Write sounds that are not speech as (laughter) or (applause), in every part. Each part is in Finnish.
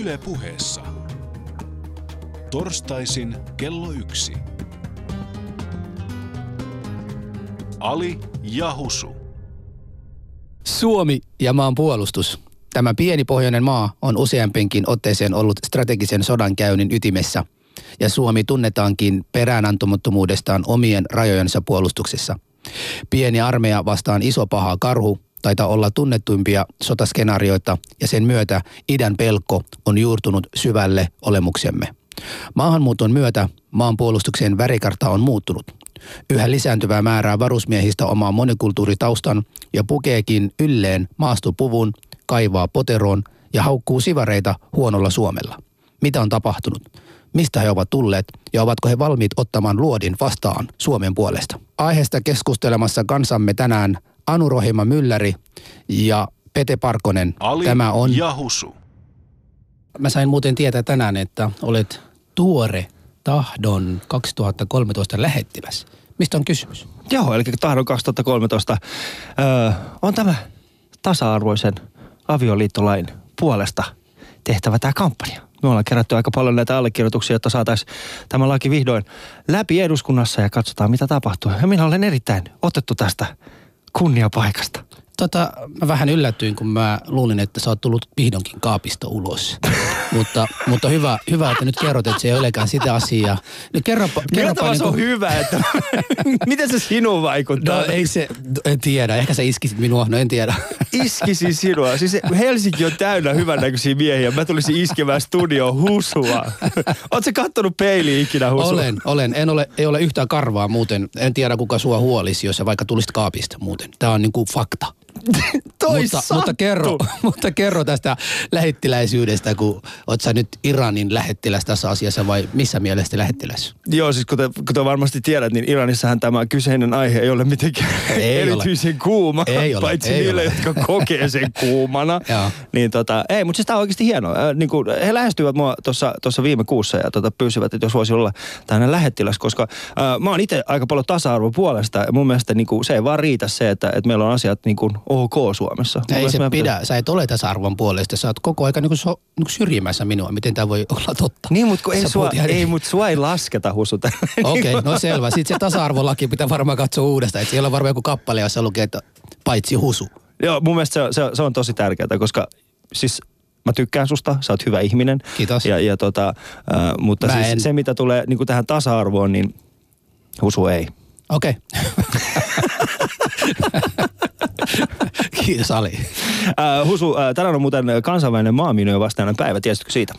Yle puheessa. Torstaisin kello yksi. Ali ja Husu. Suomi ja maan puolustus. Tämä pieni pohjoinen maa on useampinkin otteeseen ollut strategisen sodan käynnin ytimessä, ja Suomi tunnetaankin peräänantumattomuudestaan omien rajojensa puolustuksessa. Pieni armeija vastaan iso paha karhu taitaa olla tunnettuimpia sotaskenaarioita, ja sen myötä idän pelko on juurtunut syvälle olemuksemme. Maahanmuuton myötä maanpuolustuksen värikartta on muuttunut. Yhä lisääntyvää määrää varusmiehistä omaa monikulttuuritaustan ja pukeekin ylleen maastopuvun, kaivaa poteroon ja haukkuu sivareita huonolla suomella. Mitä on tapahtunut? Mistä he ovat tulleet ja ovatko he valmiit ottamaan luodin vastaan Suomen puolesta? Aiheesta keskustelemassa kansamme tänään Anu Rohima Mylläri ja Pete Parkonen. Ali Tämä on... ja Husu. Mä sain muuten tietää tänään, että olet tuore tahdon 2013 lähettiläs. Mistä on kysymys? Joo, eli tahdon 2013 öö, on tämä tasa-arvoisen avioliittolain puolesta tehtävä tämä kampanja. Me ollaan kerätty aika paljon näitä allekirjoituksia, jotta saataisiin tämä laki vihdoin läpi eduskunnassa ja katsotaan mitä tapahtuu. Ja minä olen erittäin otettu tästä kunniapaikasta. Tota, mä vähän yllätyin, kun mä luulin, että sä oot tullut vihdoinkin kaapista ulos. (laughs) mutta, mutta hyvä, hyvä, että nyt kerrot, että se ei olekaan sitä asiaa. Nyt kerropa, kerropa Kerropa, se on hyvä, että (laughs) miten se sinuun vaikuttaa? No ei se, en tiedä. Ehkä sä iskisit minua, no en tiedä. (laughs) Iskisin sinua. Siis Helsinki on täynnä hyvännäköisiä miehiä. Mä tulisin iskemään studioon husua. Oot sä kattonut peiliin ikinä husua? Olen, olen. En ole, ei ole yhtään karvaa muuten. En tiedä, kuka sua huolisi, jos sä vaikka tulisit kaapista muuten. Tämä on niinku fakta. (laughs) Toi mutta, mutta, kerro, (laughs) mutta kerro tästä lähettiläisyydestä, kun oot sä nyt Iranin lähettiläs tässä asiassa vai missä mielessä lähettiläs? Joo, siis kuten, kuten varmasti tiedät, niin Iranissahan tämä kyseinen aihe ei ole mitenkään Ei (laughs) ole. erityisen kuuma. Ei ole, paitsi ei niille, ole. jotka kokee sen kuumana. Niin tota, ei, mutta siis tämä on oikeasti hienoa. Äh, niin kuin, he lähestyivät mua tuossa viime kuussa ja tota, pyysivät, että jos voisi olla tämmöinen lähettiläs, koska äh, mä oon itse aika paljon tasa-arvon puolesta. Ja mun mielestä niin kuin, se ei vaan riitä se, että, että meillä on asiat niin kuin, ok Suomessa. Ei se meidän pidä. Sä et ole tässä arvon puolesta. Sä oot koko ajan niinku so, niinku syrjimässä minua. Miten tämä voi olla totta? Niin, mutta ei, sua, ihan- ei, mut sua ei lasketa husu. Okei, okay, no selvä. Sitten se tasa-arvolaki pitää varmaan katsoa uudestaan. Et siellä on varmaan joku kappale, jossa lukee, että paitsi husu. Joo, mun mielestä se, se, se on tosi tärkeää, koska siis mä tykkään susta, sä oot hyvä ihminen. Kiitos. Ja, ja tota, äh, mutta Mä siis en- se, mitä tulee niin tähän tasa-arvoon, niin husu ei. Okei. (laughs) Kiitos Ali. Äh, husu, äh, tänään on muuten kansainvälinen maamiinojen vastainen päivä, tiesitkö siitä?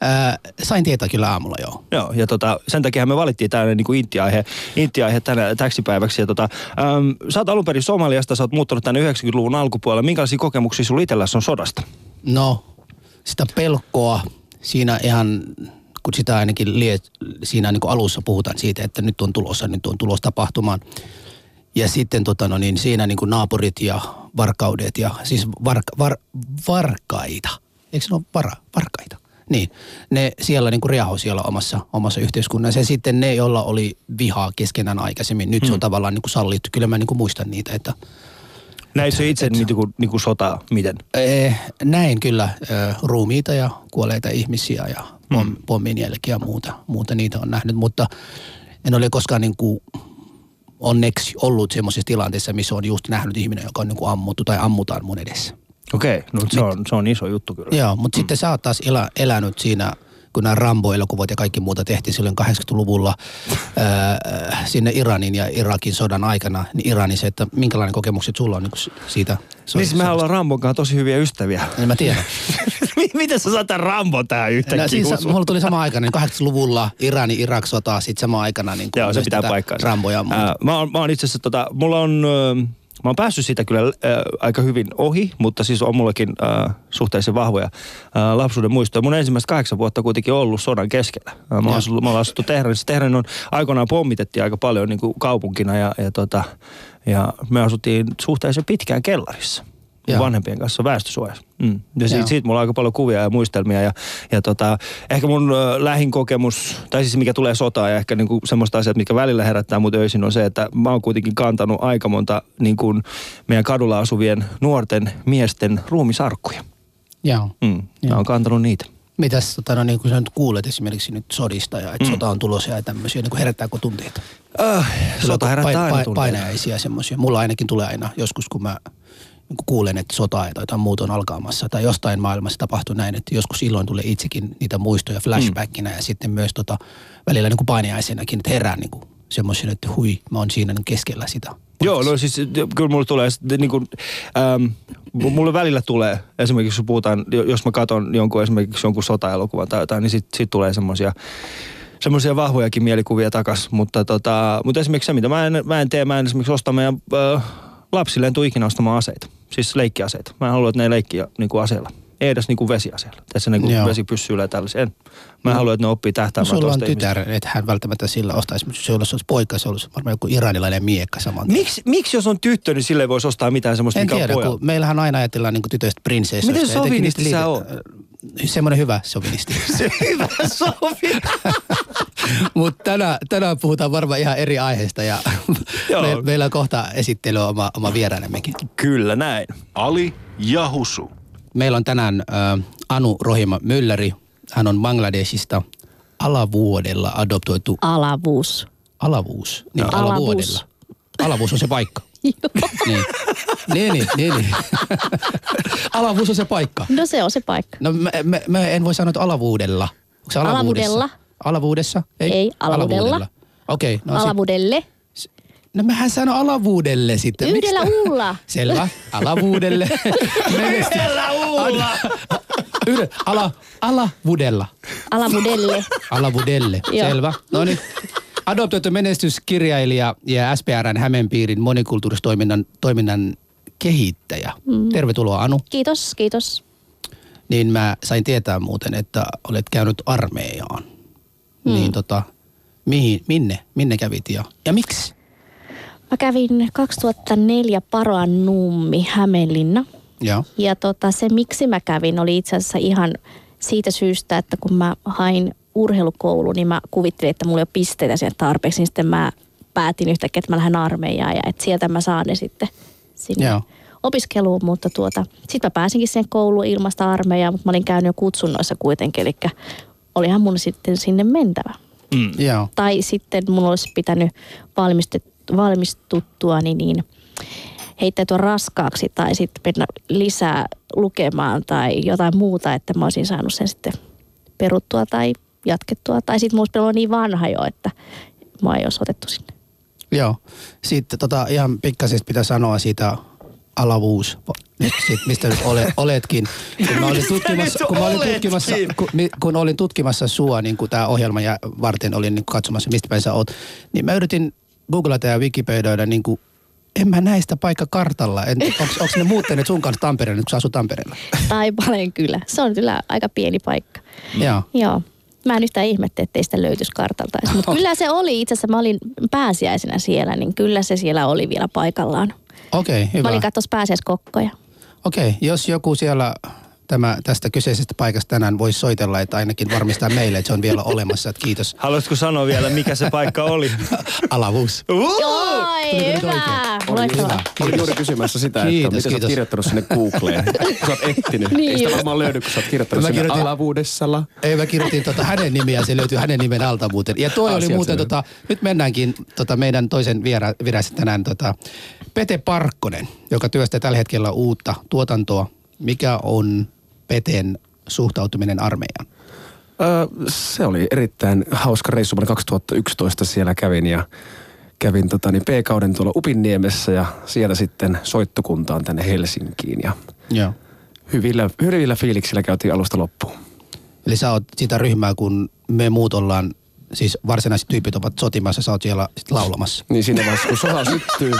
Ää, sain tietää kyllä aamulla joo. Joo, ja tota, sen takia me valittiin tällainen niin intti-aihe, intti-aihe tänä, täksi päiväksi. Ja tota, äm, sä oot alun perin Somaliasta, sä oot muuttanut tänne 90-luvun alkupuolella. Minkälaisia kokemuksia sulla itselläsi on sodasta? No, sitä pelkoa siinä ihan, kun sitä ainakin lie, siinä niin kuin alussa puhutaan siitä, että nyt on tulossa, nyt on tulossa tapahtumaan. Ja sitten tota, no niin, siinä niin kuin naapurit ja varkaudet ja siis var, var, varkaita. Eikö se ole vara, varkaita? Niin, ne siellä niin kuin riahoi siellä omassa, omassa yhteiskunnassa. Ja sitten ne, joilla oli vihaa keskenään aikaisemmin, nyt se on tavallaan niin kuin sallittu. Kyllä mä niin kuin muistan niitä, että Näitkö itse niin kuin, niin kuin sotaa, miten? Eh, näin kyllä ruumiita ja kuolleita ihmisiä ja Mm. pommin jälkiä ja muuta, muuta niitä on nähnyt, mutta en ole koskaan niin kuin onneksi ollut semmoisessa tilanteessa, missä on just nähnyt ihminen, joka on niin kuin ammuttu tai ammutaan mun edessä. Okei, no se on, se on iso juttu kyllä. Joo, mutta mm. sitten sä oot taas elä, elänyt siinä, kun nämä Rambo-elokuvat ja kaikki muuta tehtiin silloin 80-luvulla (laughs) ää, sinne Iranin ja Irakin sodan aikana, niin Iranissa, että minkälainen kokemukset sulla on niin siitä Niin mehän ollaan Rambon kanssa tosi hyviä ystäviä. Niin mä tiedän. (laughs) Miten sä saat Rambon tähän yhtäkkiä? No, siis, mulla tuli sama aikana, niin 80-luvulla Irani, Irak sota, sitten sama aikana niin Joo, se pitää tätä paikkaansa. Ramboja ja muuta. Ää, mä, oon, mä oon itse asiassa, tota, mulla on, ö, mä oon päässyt siitä kyllä ää, aika hyvin ohi, mutta siis on mullakin ää, suhteellisen vahvoja ää, lapsuuden muistoja. Mun ensimmäiset kahdeksan vuotta kuitenkin ollut sodan keskellä. Ää, Mä oon, asuttu, mä oon asuttu Teheranissa. Teheran on aikoinaan pommitettiin aika paljon niin kuin kaupunkina ja, ja, tota, ja me asuttiin suhteellisen pitkään kellarissa. Joo. vanhempien kanssa väestösuojassa. Mm. Ja siitä, siitä mulla on aika paljon kuvia ja muistelmia. Ja, ja tota, ehkä mun ö, lähin kokemus, tai siis mikä tulee sotaan ja ehkä niinku semmoista asiat, mikä välillä herättää mut öisin, on se, että mä oon kuitenkin kantanut aika monta niin kuin meidän kadulla asuvien nuorten miesten ruumisarkkuja. Joo. Mm. Mä Joo. oon kantanut niitä. Mitäs tota, no, niin kun sä nyt kuulet esimerkiksi nyt sodista ja että mm. sota on tulossa ja tämmöisiä, niin kuin herättääkö tunteita? Äh, sota herättää aina tunteita. Painajaisia semmoisia. Mulla ainakin tulee aina joskus, kun mä niin kun kuulen, että sota tai jotain muuta on alkaamassa tai jostain maailmassa tapahtuu näin, että joskus silloin tulee itsekin niitä muistoja flashbackina mm. ja sitten myös tota, välillä niin kuin painajaisenakin, että herää niin semmoisen, että hui, mä oon siinä niin keskellä sitä. Joo, no siis kyllä mulle tulee, niin kuin, ähm, mulle välillä tulee, esimerkiksi kun puhutaan, jos mä katson jonkun esimerkiksi jonkun sota-elokuvan tai jotain, niin sitten sit tulee semmoisia semmoisia vahvojakin mielikuvia takas, mutta, tota, mutta esimerkiksi se, mitä mä en, mä en tee, mä en esimerkiksi osta meidän äh, lapsille en tule ikinä ostamaan aseita, siis leikkiaseita. Mä en halua, että ne leikkii niin kuin aseella ei edes niinku vesiaseella. Tässä niinku vesipyssyillä ja tällaisia. Mä no. haluan, että ne oppii tähtäämään no, sulla on tytär, että hän välttämättä sillä ostaisi, jos olisi poika, se olisi varmaan joku iranilainen miekka saman. Miksi, miksi jos on tyttö, niin sille ei voisi ostaa mitään semmoista, en mikä tiedä, on kun meillähän aina ajatellaan niin tytöistä prinsessoista. Miten sovinisti sä oot? Semmoinen hyvä sovinisti. (laughs) Se hyvä sovi. (laughs) (laughs) Mutta tänään, tänään puhutaan varmaan ihan eri aiheesta ja (laughs) me, meillä on kohta esittely oma, oma vierainemmekin. Kyllä näin. Ali ja Husu. Meillä on tänään äh, Anu Rohima Mölläri. Hän on Bangladesista alavuodella adoptoitu. Alavuus. Alavuus. Niin, Alavuus. alavuodella. Alavuus on se paikka. (laughs) niin. Niin, niin, niin, niin. alavuus on se paikka. No se on se paikka. No mä, mä, mä en voi sanoa, että alavuudella. Onko se alavuudessa? Alavuudella. Alavuudessa? Ei, Ei alavuudella. alavuudella. Okei. Okay, no alavuudelle. No mähän sano alavuudelle sitten. Yhdellä uulla. (laughs) Selvä. Alavuudelle. (laughs) Yhdellä uulla. (laughs) Yhdellä. Ala, alavuudella. Alavuudelle. Alavuudelle. Selvä. No niin. Adoptoitu menestyskirjailija ja SPRn Hämeenpiirin monikulttuuristoiminnan toiminnan kehittäjä. Mm. Tervetuloa Anu. Kiitos, kiitos. Niin mä sain tietää muuten, että olet käynyt armeijaan. Mm. Niin tota, mihin, minne, minne kävit ja, ja miksi? Mä kävin 2004 Paroan Nummi Hämeenlinna. Ja, ja tota, se miksi mä kävin oli itse asiassa ihan siitä syystä, että kun mä hain urheilukoulu, niin mä kuvittelin, että mulla ei ole pisteitä siihen tarpeeksi, niin sitten mä päätin yhtäkkiä, että mä lähden armeijaan ja että sieltä mä saan ne sitten sinne Joo. opiskeluun, mutta tuota, sitten mä pääsinkin sen kouluun ilmasta armeijaa, mutta mä olin käynyt jo kutsunnoissa kuitenkin, eli olihan mun sitten sinne mentävä. Mm. Joo. Tai sitten mun olisi pitänyt valmistuttua niin, niin heittäytyä raskaaksi tai sitten mennä lisää lukemaan tai jotain muuta, että mä olisin saanut sen sitten peruttua tai jatkettua. Tai sitten musta on niin vanha jo, että mua ei olisi otettu sinne. Joo. Sitten tota, ihan pikkaisesti pitää sanoa siitä alavuus, sit, mistä nyt ole, oletkin. Kun mä olin tutkimassa, kun mä olin tutkimassa, kun, kun olin tutkimassa sua, niin kuin tämä ohjelma ja varten olin niin katsomassa, mistä päin sä oot, niin mä yritin googlata ja wikipedioida niin kuin en mä näistä paikka kartalla. Onko ne muuttaneet sun kanssa Tampereelle, kun sä asut Tampereella? Taipaleen kyllä. Se on kyllä aika pieni paikka. Joo. Joo. Mä en yhtään ihmettä, ettei sitä löytyisi kartalta. Mutta kyllä se oli, itse asiassa mä olin pääsiäisenä siellä, niin kyllä se siellä oli vielä paikallaan. Okei, okay, hyvä. Mä olin katsossa pääsiäiskokkoja. Okei, okay, jos joku siellä tämä, tästä kyseisestä paikasta tänään voisi soitella, että ainakin varmistaa meille, että se on vielä olemassa. Että kiitos. Haluaisitko sanoa vielä, mikä se paikka oli? (laughs) Alavuus. Joo, hyvä. Olin, olin juuri kysymässä sitä, kiitos, että miten kiitos. sä oot kirjoittanut sinne Googleen. sä oot etsinyt. niin Ei sitä varmaan löydy, kun sä oot kirjoittanut mä sinne kirjoitin, alavuudessalla. Ei, mä kirjoitin tota hänen nimiä, se löytyy hänen nimen alta muuten. Ja toi Asiat oli muuten, tota, nyt mennäänkin tota, meidän toisen viera, tänään tota, Pete Parkkonen, joka työstää tällä hetkellä uutta tuotantoa. Mikä on Peten suhtautuminen armeijaan? Öö, se oli erittäin hauska reissu. Vuonna 2011 siellä kävin ja kävin tota, niin P-kauden tuolla Upinniemessä ja sieltä sitten soittokuntaan tänne Helsinkiin. Ja Joo. Hyvillä, hyvillä fiiliksillä käytiin alusta loppuun. Eli sä oot sitä ryhmää, kun me muut ollaan siis varsinaiset tyypit ovat sotimassa, sä oot siellä sit laulamassa. Niin siinä vaiheessa, kun soha syttyy,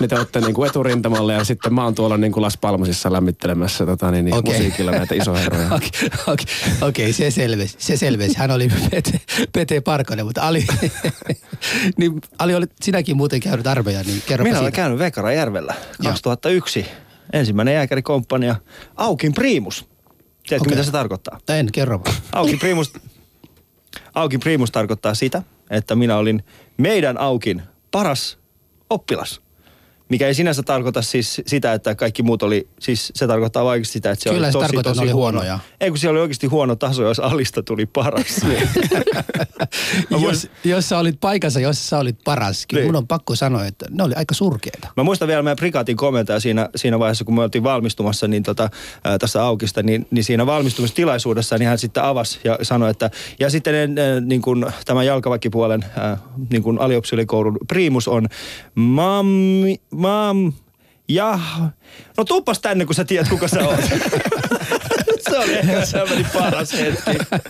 niin te olette niinku eturintamalle ja sitten mä oon tuolla niinku Las Palmasissa lämmittelemässä tota, niin, niin okay. musiikilla näitä isoherroja. (laughs) Okei, okay, okay, okay, se selvisi. Se selvisi. Hän oli Pete, Pete Parkonen, mutta Ali, (laughs) niin Ali oli sinäkin muuten käynyt armeijan, niin kerro Minä olen käynyt Vekarajärvellä 2001. Joo. Ensimmäinen jääkärikomppania Aukin Primus. Tiedätkö, okay. mitä se tarkoittaa? En, kerro vaan. Aukin Primus Aukin primus tarkoittaa sitä, että minä olin meidän Aukin paras oppilas. Mikä ei sinänsä tarkoita siis sitä, että kaikki muut oli, siis se tarkoittaa vain sitä, että se Kyllä oli se tosi, tosi oli huono. huonoja. Ei kun siellä oli oikeasti huono taso, jos alista tuli paras. (laughs) Jos, jos sä olit paikassa, jos sä olit paras, kyllä Niin. mun on pakko sanoa, että ne oli aika surkeita. Mä muistan vielä meidän prikaatin komentaja siinä, siinä vaiheessa, kun me oltiin valmistumassa niin tota, ää, tässä aukista, niin, niin siinä valmistumistilaisuudessa niin hän sitten avasi ja sanoi, että ja sitten ää, niin kuin tämän jalkaväkipuolen ää, niin kuin aliopsilikoulun priimus on mam, mam, ja, no tuuppas tänne, kun sä tiedät, kuka sä oot. (laughs) se oli ehkä semmoinen paras hetki.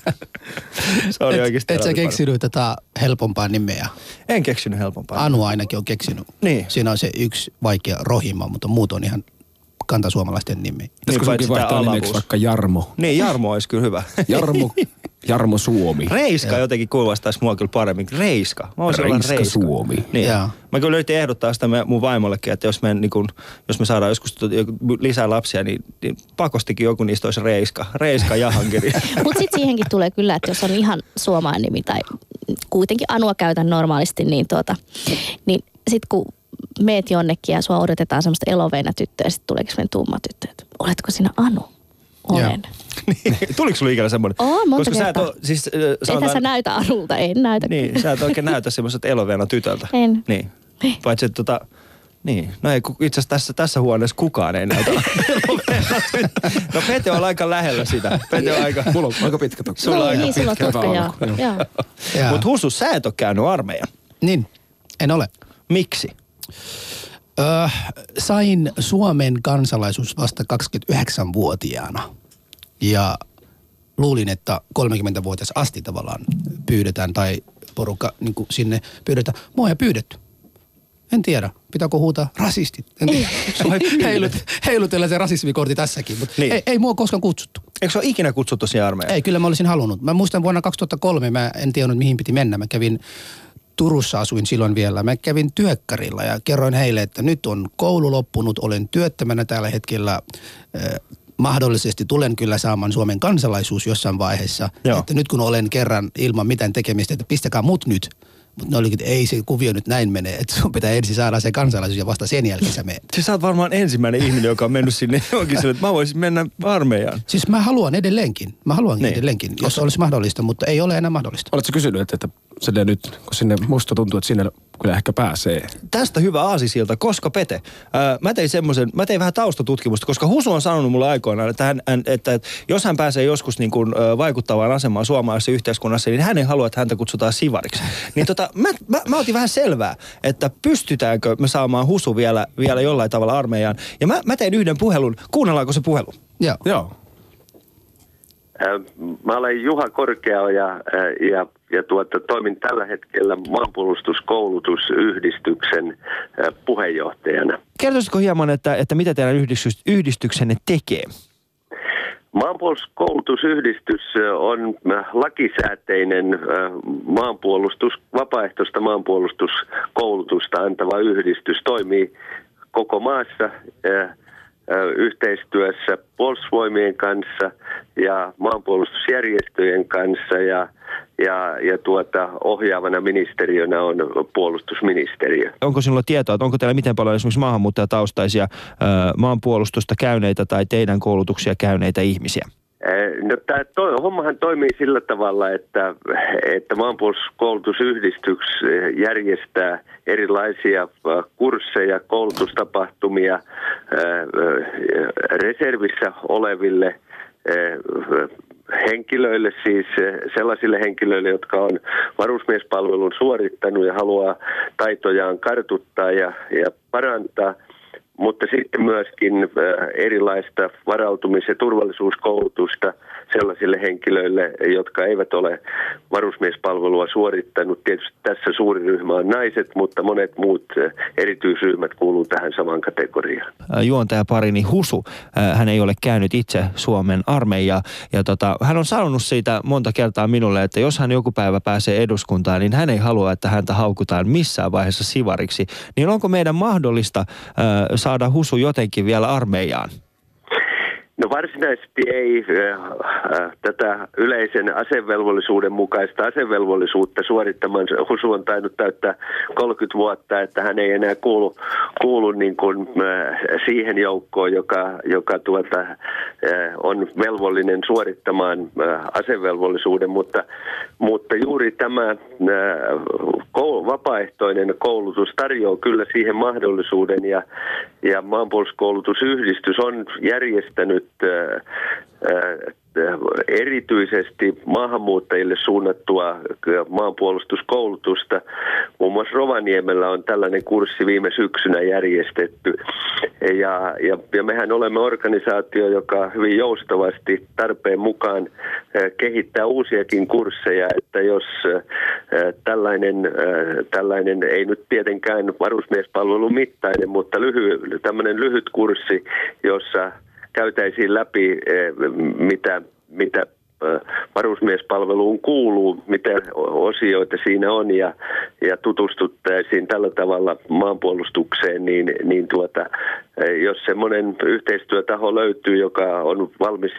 Se oli oikeasti Et sä paras. keksinyt tätä helpompaa nimeä. En keksinyt helpompaa. Anu ainakin on keksinyt. Niin. Siinä on se yksi vaikea rohima, mutta muut on ihan kantasuomalaisten nimi. Pitäisikö Niin, tää vaihtaa nimeksi vaikka Jarmo? Niin, Jarmo olisi kyllä hyvä. Jarmo, (laughs) Jarmo Suomi. Reiska jotenkin kuulostaisi mua kyllä paremmin. Reiska. Mä voisin Reiska Reiska. Suomi. Niin. Joo. Mä kyllä yritin ehdottaa sitä me- mun vaimollekin, että jos me, niin kun, jos me saadaan joskus joku- lisää lapsia, niin, niin pakostikin joku niistä olisi Reiska. Reiska Jahankiri. (laughs) Mutta sitten siihenkin tulee kyllä, että jos on ihan suomalainen nimi tai kuitenkin Anua käytän normaalisti, niin, tuota, niin sitten kun meet jonnekin ja sua odotetaan semmoista eloveina tyttöä ja sitten tuleeko semmoinen tumma tyttö, että oletko sinä Anu? Olen. (laughs) niin. Tuliko sulla ikinä semmoinen? Oo, monta Koska sä et kertaa. ole, siis äh, Ethän sanotaan, sä näytä Anulta, en näytä. niin, sä et oikein näytä semmoiset eloveena tytöltä. En. Niin. Paitsi, että tota, niin, no ei, itse asiassa tässä, tässä huoneessa kukaan ei näytä. (laughs) No Pete on aika lähellä sitä. Pete on aika... Mulla on aika pitkä tukka. Sulla on no, aika niin, sulla on pitkä tukka, joo. Mutta Husu, sä et ole käynyt armeijan. Niin, en ole. Miksi? Öö, sain Suomen kansalaisuus vasta 29-vuotiaana. Ja luulin, että 30-vuotias asti tavallaan pyydetään tai porukka niin sinne pyydetään. Mua ei pyydetty. En tiedä. Pitääkö huutaa rasistit? En tiedä. (laughs) Heilut, heilutella se rasismikortti tässäkin, mutta Niin. niin. ei, ei mua koskaan kutsuttu. Eikö se ole ikinä kutsuttu siihen armeijaan? Ei, kyllä mä olisin halunnut. Mä muistan vuonna 2003, mä en tiennyt mihin piti mennä. Mä kävin Turussa asuin silloin vielä. Mä kävin työkkarilla ja kerroin heille, että nyt on koulu loppunut, olen työttömänä tällä hetkellä. Eh, mahdollisesti tulen kyllä saamaan Suomen kansalaisuus jossain vaiheessa. Joo. Että nyt kun olen kerran ilman mitään tekemistä, että pistäkää mut nyt. Mutta ne olikin, että ei se kuvio nyt näin mene, että sun pitää ensin saada se kansalaisuus ja vasta sen jälkeen sä menet. Siis sä oot varmaan ensimmäinen ihminen, joka on mennyt sinne (laughs) johonkin sille, että mä voisin mennä armeijaan. Siis mä haluan edelleenkin. Mä haluan Niin. edelleenkin, jos olisi mahdollista, mutta ei ole enää mahdollista. Oletko kysynyt, että, että silleen nyt, kun sinne musta tuntuu, että sinne kyllä ehkä pääsee. Tästä hyvä aasisilta, koska Pete, ää, mä tein semmoisen, mä tein vähän taustatutkimusta, koska Husu on sanonut mulle aikoinaan, että, hän, hän, että, että jos hän pääsee joskus niin kuin, ä, vaikuttavaan asemaan suomalaisessa yhteiskunnassa, niin hän ei halua, että häntä kutsutaan sivariksi. (laughs) Niin tota, mä, mä, mä otin vähän selvää, että pystytäänkö me saamaan Husu vielä, vielä jollain tavalla armeijaan. Ja mä, mä tein yhden puhelun, kuunnellaanko se puhelu? Joo. Joo. Mä olen Juha Korkeaoja ja, ja tuota, toimin tällä hetkellä maanpuolustuskoulutusyhdistyksen puheenjohtajana. Kertoisitko hieman, että, että mitä teidän yhdistys, yhdistyksenne tekee? Maanpuolustuskoulutusyhdistys on lakisääteinen maanpuolustus, vapaaehtoista maanpuolustuskoulutusta antava yhdistys. Toimii koko maassa yhteistyössä puolustusvoimien kanssa ja maanpuolustusjärjestöjen kanssa ja, ja, ja tuota, ohjaavana ministeriönä on puolustusministeriö. onko sinulla tietoa, että onko teillä miten paljon esimerkiksi maahanmuuttajataustaisia maanpuolustusta käyneitä tai teidän koulutuksia käyneitä ihmisiä? No, tämä toi, hommahan toimii sillä tavalla, että, että maanpuolustuskoulutusyhdistys järjestää erilaisia kursseja, koulutustapahtumia reservissä oleville henkilöille, siis sellaisille henkilöille, jotka on varusmiespalvelun suorittanut ja haluaa taitojaan kartuttaa ja, ja parantaa – mutta sitten myöskin äh, erilaista varautumis- ja turvallisuuskoulutusta sellaisille henkilöille, jotka eivät ole varusmiespalvelua suorittanut. Tietysti tässä suuri ryhmä on naiset, mutta monet muut äh, erityisryhmät kuuluu tähän samaan kategoriaan. Ää, juontajaparini Husu, ää, hän ei ole käynyt itse Suomen armeijaa. Ja tota, hän on sanonut siitä monta kertaa minulle, että jos hän joku päivä pääsee eduskuntaan, niin hän ei halua, että häntä haukutaan missään vaiheessa sivariksi. Niin onko meidän mahdollista saada Husu jotenkin vielä armeijaan? No varsinaisesti ei äh, äh, tätä yleisen asevelvollisuuden mukaista asevelvollisuutta suorittamaan. Husu on tainnut täyttää 30 vuotta, että hän ei enää kuulu, kuulu niin kuin, äh, siihen joukkoon, joka, joka tuota, on velvollinen suorittamaan asevelvollisuuden, mutta, mutta juuri tämä vapaaehtoinen koulutus tarjoaa kyllä siihen mahdollisuuden ja, ja maanpuolustuskoulutusyhdistys on järjestänyt äh, äh, erityisesti maahanmuuttajille suunnattua maanpuolustuskoulutusta. Muun muassa Rovaniemellä on tällainen kurssi viime syksynä järjestetty. Ja, ja, ja mehän olemme organisaatio, joka hyvin joustavasti tarpeen mukaan eh, kehittää uusiakin kursseja, että jos eh, tällainen, tällainen ei nyt tietenkään varusmiespalvelun mittainen, mutta lyhy, tämmöinen lyhyt kurssi, jossa käytäisiin läpi, mitä, mitä varusmiespalveluun kuuluu, mitä osioita siinä on ja, ja tutustuttaisiin tällä tavalla maanpuolustukseen, niin, niin tuota, jos semmoinen yhteistyötaho löytyy, joka on valmis,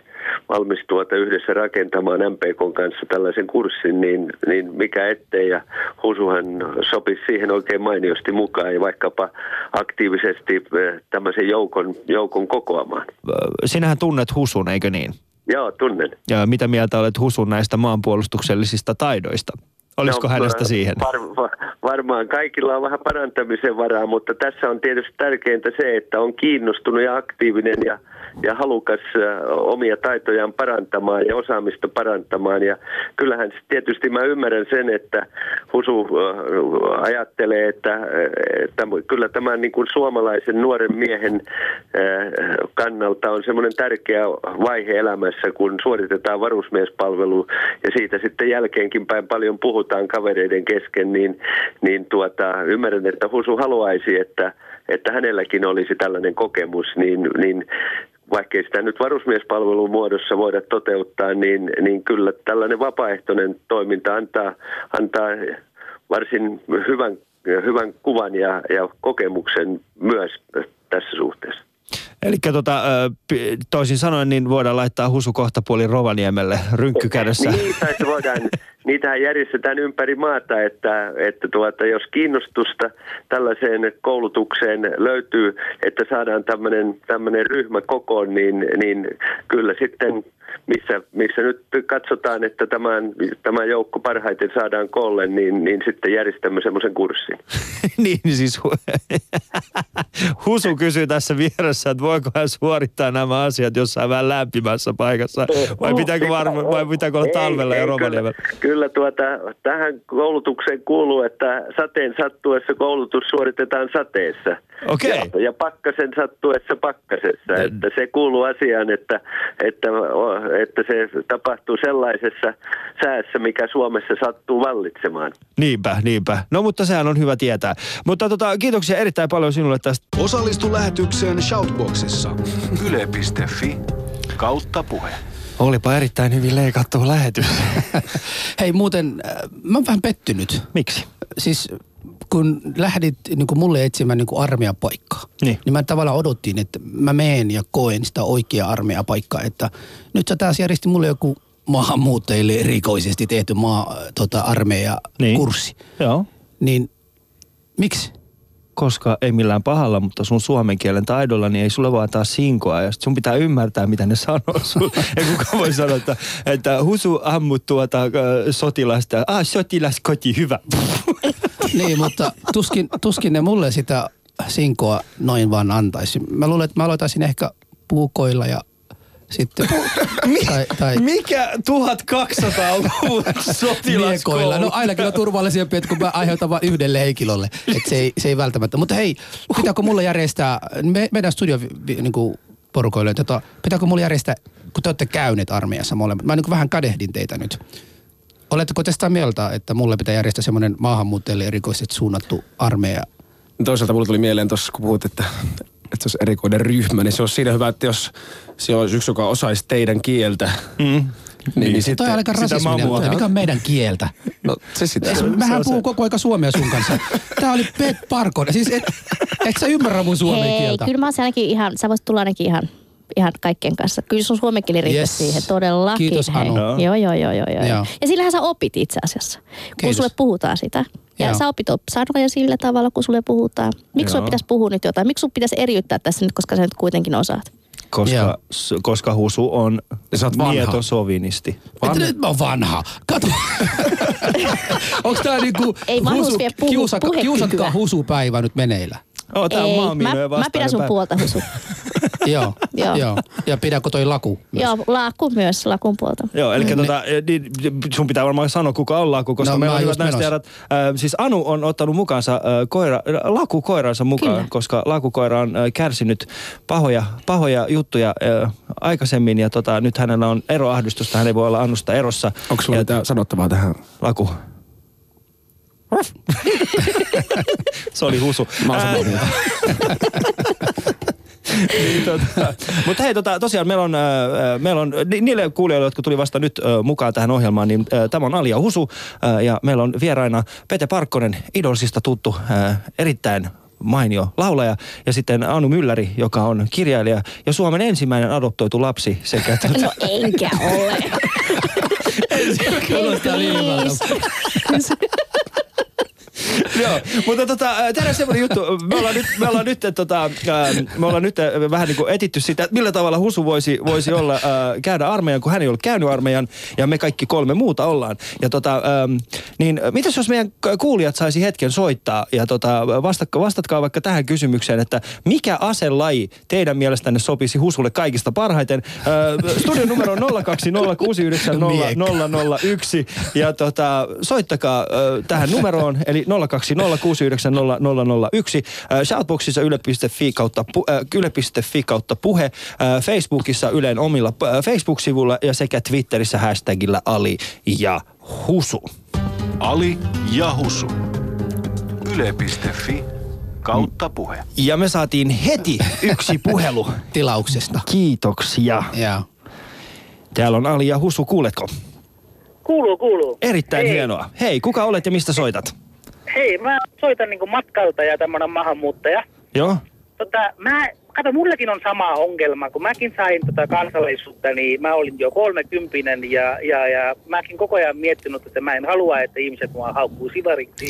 valmis tuota yhdessä rakentamaan MPK kanssa tällaisen kurssin, niin, niin mikä ettei. Ja Husuhan sopisi siihen oikein mainiosti mukaan ja vaikkapa aktiivisesti tämmöisen joukon, joukon kokoamaan. Sinähän tunnet Husun, eikö niin? Joo, tunnen. Ja mitä mieltä olet Husun näistä maanpuolustuksellisista taidoista? Olisiko no, hänestä siihen? Var, var, varmaan kaikilla on vähän parantamisen varaa, mutta tässä on tietysti tärkeintä se, että on kiinnostunut ja aktiivinen ja, ja halukas omia taitojaan parantamaan ja osaamista parantamaan. Ja kyllähän tietysti mä ymmärrän sen, että Husu ajattelee, että, että kyllä tämän niin kuin suomalaisen nuoren miehen kannalta on semmoinen tärkeä vaihe elämässä, kun suoritetaan varusmiespalvelu ja siitä sitten jälkeenkin päin paljon puhutaan kavereiden kesken, niin, niin tuota, ymmärrän, että Husu haluaisi, että, että hänelläkin olisi tällainen kokemus, niin, niin vaikkei sitä nyt varusmiespalvelun muodossa voida toteuttaa, niin, niin kyllä tällainen vapaaehtoinen toiminta antaa, antaa varsin hyvän, hyvän kuvan ja, ja kokemuksen myös tässä suhteessa. Eli tota, toisin sanoen, niin voidaan laittaa husu kohta puoli Rovaniemelle rynkkykädessä. niin, tai se voidaan, niitähän järjestetään ympäri maata, että, että tuota, jos kiinnostusta tällaiseen koulutukseen löytyy, että saadaan tämmöinen, ryhmä kokoon, niin, niin kyllä sitten missä, missä nyt katsotaan, että tämän, tämä joukko parhaiten saadaan koolle, niin, niin sitten järjestämme semmoisen kurssin. (laughs) niin siis (laughs) Husu kysyy tässä vieressä, että voiko hän suorittaa nämä asiat jossain vähän lämpimässä paikassa vai pitääkö, varma, vai pitääkö olla talvella ei, ja Rovaniemellä? Kyllä, kyllä tuota, tähän koulutukseen kuuluu, että sateen sattuessa koulutus suoritetaan sateessa. Okay. Ja, ja pakkasen sattuessa pakkasessa. Että se kuuluu asiaan, että, että että se tapahtuu sellaisessa säässä, mikä Suomessa sattuu vallitsemaan. Niinpä, niinpä. No mutta sehän on hyvä tietää. Mutta tota, kiitoksia erittäin paljon sinulle tästä. Osallistu lähetykseen Shoutboxissa. Yle.fi kautta puhe. Olipa erittäin hyvin leikattu lähetys. (laughs) Hei muuten, äh, mä oon vähän pettynyt. Miksi? Siis kun lähdit niin kuin mulle etsimään niin kuin armeijapaikkaa, niin. niin mä tavallaan odottiin, että mä meen ja koen sitä oikeaa armeijapaikkaa, että nyt sä taas järjesti mulle joku maahanmuuttajille erikoisesti tehty maa, tota, armeija niin. kurssi. Joo. Niin miksi? Koska ei millään pahalla, mutta sun suomen kielen taidolla, niin ei sulle vaan taas sinkoa. Ja sun pitää ymmärtää, mitä ne sanoo sulle. (laughs) ei kukaan voi sanoa, että, että husu ammut tuota sotilasta. Ah, sotilas koti, hyvä. (laughs) niin, mutta tuskin, tuskin ne mulle sitä sinkoa noin vaan antaisi. Mä luulen, että mä aloitaisin ehkä puukoilla ja sitten. (laughs) tai, tai, Mikä 1200-luvun (laughs) sotilaskoulu? No ainakin on turvallisempi, että kun mä aiheutan vain yhdelle henkilölle. (laughs) Että se ei, se ei välttämättä. Mutta hei, pitääkö mulle järjestää, me, meidän studio niin kuin porukoille, tota, pitääkö mulle järjestää, kun te olette käyneet armeijassa molemmat. Mä niin vähän kadehdin teitä nyt. Oletteko te sitä mieltä, että mulle pitää järjestää semmoinen maahanmuuttajille erikoisesti suunnattu armeija? Toisaalta mulle tuli mieleen tuossa, kun puhut, että, että se olisi erikoinen ryhmä, niin se olisi siinä hyvä, että jos se olisi yksi, joka osaisi teidän kieltä, mm. Niin, niin, niin sitten, toi on aika rasisminen, mikä on meidän kieltä. No se sitten. Mähän puhun koko aika suomea sun kanssa. Tää oli Pet Parkon. Siis et, et sä ymmärrä mun suomen Hei, kieltä? kyllä mä ainakin ihan, sä voisit tulla ainakin ihan ihan kaikkien kanssa. Kyllä sun suomen kieli Yes. siihen todellakin. Kiitos. Anu. Joo. Joo, joo, joo, joo, joo. Joo. Ja sillähän sä opit itse asiassa, kun Kiitos. sulle puhutaan sitä. Ja Joo. sä opit op- sanoja sillä tavalla, kun sulle puhutaan. Miksi Joo. pitäisi puhua nyt jotain? Miksi sun pitäisi eriyttää tässä nyt, koska sä nyt kuitenkin osaat? Koska, s- koska Husu on sä oot vanha. mieto sovinisti. Että nyt mä oon vanha. Kato. (laughs) Onks tää niinku Ei puhu- kiusaka, kiusatkaa husupäivä nyt meneillä? Oh, tää on Ei, mä, mä pidän sun vastainen puolta, Husu. (laughs) Joo, (laughs) Joo. joo. Ja pidäkö toi laku myös? Joo, laakku myös, lakun puolta. Joo, eli Me- tota, niin, sun pitää varmaan sanoa, kuka on Laku, koska No, meillä on hyvät herrat. Äh, siis Anu on ottanut mukaansa äh, koira, Laku koiransa mukaan, Kyllä. koska Laku koira on äh, kärsinyt pahoja, pahoja juttuja äh, aikaisemmin ja tota, nyt hänellä on eroahdistusta, hän ei voi olla Annusta erossa. Onko sulla ja, mitään sanottavaa tähän? Laku. (laughs) Se oli husu. Mä oon. (laughs) niin, tota, mutta hei, tota, tosiaan meillä on, äh, meillä on ni- niille kuulijoille, jotka tuli vasta nyt äh, mukaan tähän ohjelmaan, niin äh, tämä on Alia Husu äh, ja meillä on vieraina Pete Parkkonen, Idolsista tuttu, äh, erittäin mainio laulaja ja sitten Anu Mylläri, joka on kirjailija ja Suomen ensimmäinen adoptoitu lapsi sekä tota, No enkä ole. (laughs) Kuulostaa niin hyvältä. Joo, mutta tota, äh, tehdään semmoinen juttu. Me ollaan nyt, me ollaan nyt, äh, tota, ähm, me ollaan nyt äh, vähän niin kuin etitty sitä, että millä tavalla Husu voisi, voisi olla, äh, käydä armeijan, kun hän ei ole käynyt armeijan ja me kaikki kolme muuta ollaan. Ja tota, ähm, niin mitäs jos meidän kuulijat saisi hetken soittaa ja tota, vastatka, vastatkaa vaikka tähän kysymykseen, että mikä aselaji teidän mielestänne sopisi Husulle kaikista parhaiten? Äh, studion numero on 020690001 no ja tota, soittakaa äh, tähän numeroon, eli 02 0690001. Äh, shoutboxissa yle.fi kautta, pu, äh, yle.fi kautta puhe. Äh, Facebookissa Ylen omilla Facebook-sivuilla ja sekä Twitterissä hashtagillä Ali ja Husu. Ali ja Husu. Yle.fi kautta puhe. Ja me saatiin heti yksi (laughs) puhelu. Tilauksesta. Kiitoksia. Ja. Täällä on Ali ja Husu, kuuletko? Kuuluu, kuuluu. Erittäin Hei. hienoa. Hei, kuka olet ja mistä soitat? Hei, mä soitan niinku matkalta ja tämmönen maahanmuuttaja. Joo? Tota, mä, kato, mullakin on sama ongelma. Kun mäkin sain tota kansalaisuutta, niin mä olin jo kolmekymppinen ja, ja, ja mäkin koko ajan miettinyt, että mä en halua, että ihmiset mua haukkuu sivariksi.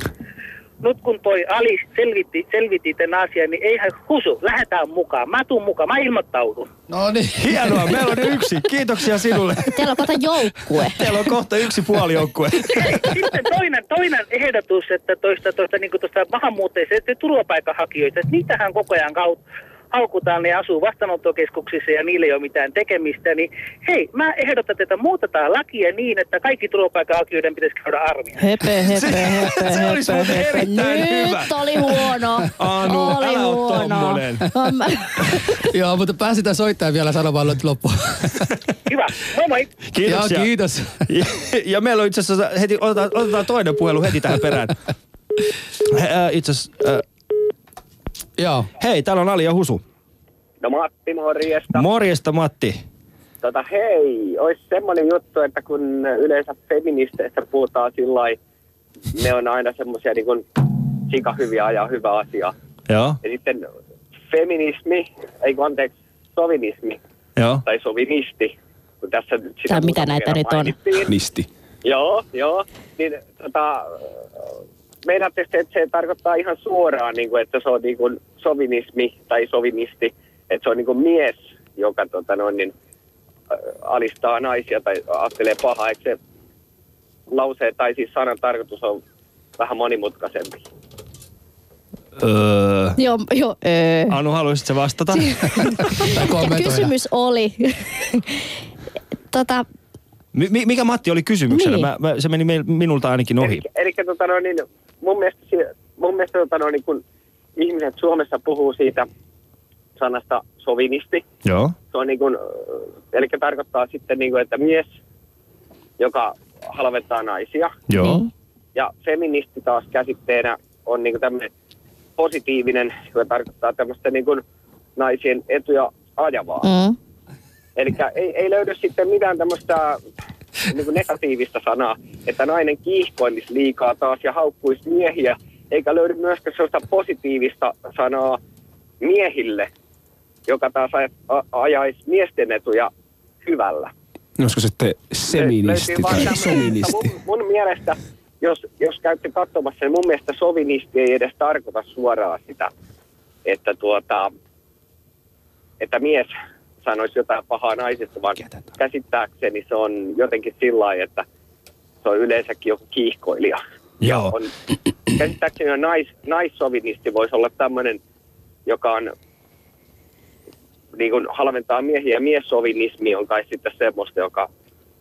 Nyt kun toi Ali selvitti, selvitti tämän asian, niin eihän husu, lähdetään mukaan. Mä tuun mukaan, mä ilmoittaudun. No niin. Hienoa, meillä on yksi. Kiitoksia sinulle. Teillä on kohta joukkue. Teillä on kohta yksi puolijoukkue. Sitten toinen, toinen ehdotus, että toista, toista, niin tuosta maahanmuuttajista, että turvapaikanhakijoita, että niitähän koko ajan kaut, haukutaan, ne asuu vastaanottokeskuksissa ja niillä ei ole mitään tekemistä, niin hei, mä ehdotan, että muutetaan lakia niin, että kaikki turvapaikanhakijoiden pitäisi käydä armeijassa. Höpö, höpö, höpö, (laughs) se olisi höpö, muuten höpö. erittäin Nyt hyvä. oli huono. Anu, oli älä oo huono. (laughs) Joo, mutta pääsitään soittamaan vielä sanomaan nyt loppuun. (laughs) Hyvä, moi moi! Kiitoksia. Joo, kiitos. Ja, ja meillä on itse asiassa heti, otetaan, otetaan toinen puhelu heti tähän perään. He, äh, itse asiassa, äh, Joo. hei, täällä on Ali ja Husu. No Matti, morjesta. Morjesta Matti. tota, hei, olisi semmoinen juttu, että kun yleensä feministeistä puhutaan sillä ne on aina semmoisia niin kuin sikahyviä ja hyvä asia. Joo, Ja sitten feminismi, ei kun anteeksi, sovinismi joo. tai sovinisti, kun tässä nyt sitä Tai mitä näitä nyt on? Nisti. Joo, joo. Niin, tota, meinatte, että se tarkoittaa ihan suoraan, niin kuin, että se on niin kuin sovinismi tai sovinisti, että se on niin kuin mies, joka tota, noin, niin, äh, alistaa naisia tai ajattelee pahaa. Eikö se lause tai siis sanan tarkoitus on vähän monimutkaisempi? Öö. Joo, joo. Öö. Anu, haluaisitko vastata? (laughs) Kysymys oli, tota, Mi- mi- mikä Matti oli kysymyksenä? Niin. Mä, mä, se meni meil, minulta ainakin ohi. Eli, eli tota, no, niin, mun mielestä, mun mielestä tota, no, niin, kun ihmiset Suomessa puhuu siitä sanasta sovinisti, Joo. se on niin kuin, eli tarkoittaa sitten niin kuin, että mies, joka halvettaa naisia. Joo. Niin. Ja feministi taas käsitteenä on niin tämmöinen positiivinen, joka tarkoittaa tämmöistä niin kuin naisien etuja ajavaa. Mm. Eli ei, ei löydy sitten mitään tämmöistä niin kuin negatiivista sanaa, että nainen kiihkoilisi liikaa taas ja haukkuisi miehiä, eikä löydy myöskään sellaista positiivista sanaa miehille, joka taas ajaisi miesten etuja hyvällä. Olisiko sitten seministi tai soministi? Mun, mun mielestä, jos, jos käytte katsomassa, niin mun mielestä sovinisti ei edes tarkoita suoraan sitä, että, tuota, että mies sanoisi jotain pahaa naisesta, vaan käsittääkseni se on jotenkin sillä lailla, että se on yleensäkin joku kiihkoilija. Joo. On, käsittääkseni on nais, naissovinisti voisi olla tämmöinen, joka on niin kuin halventaa miehiä miessovinismi on kai sitten semmoista, joka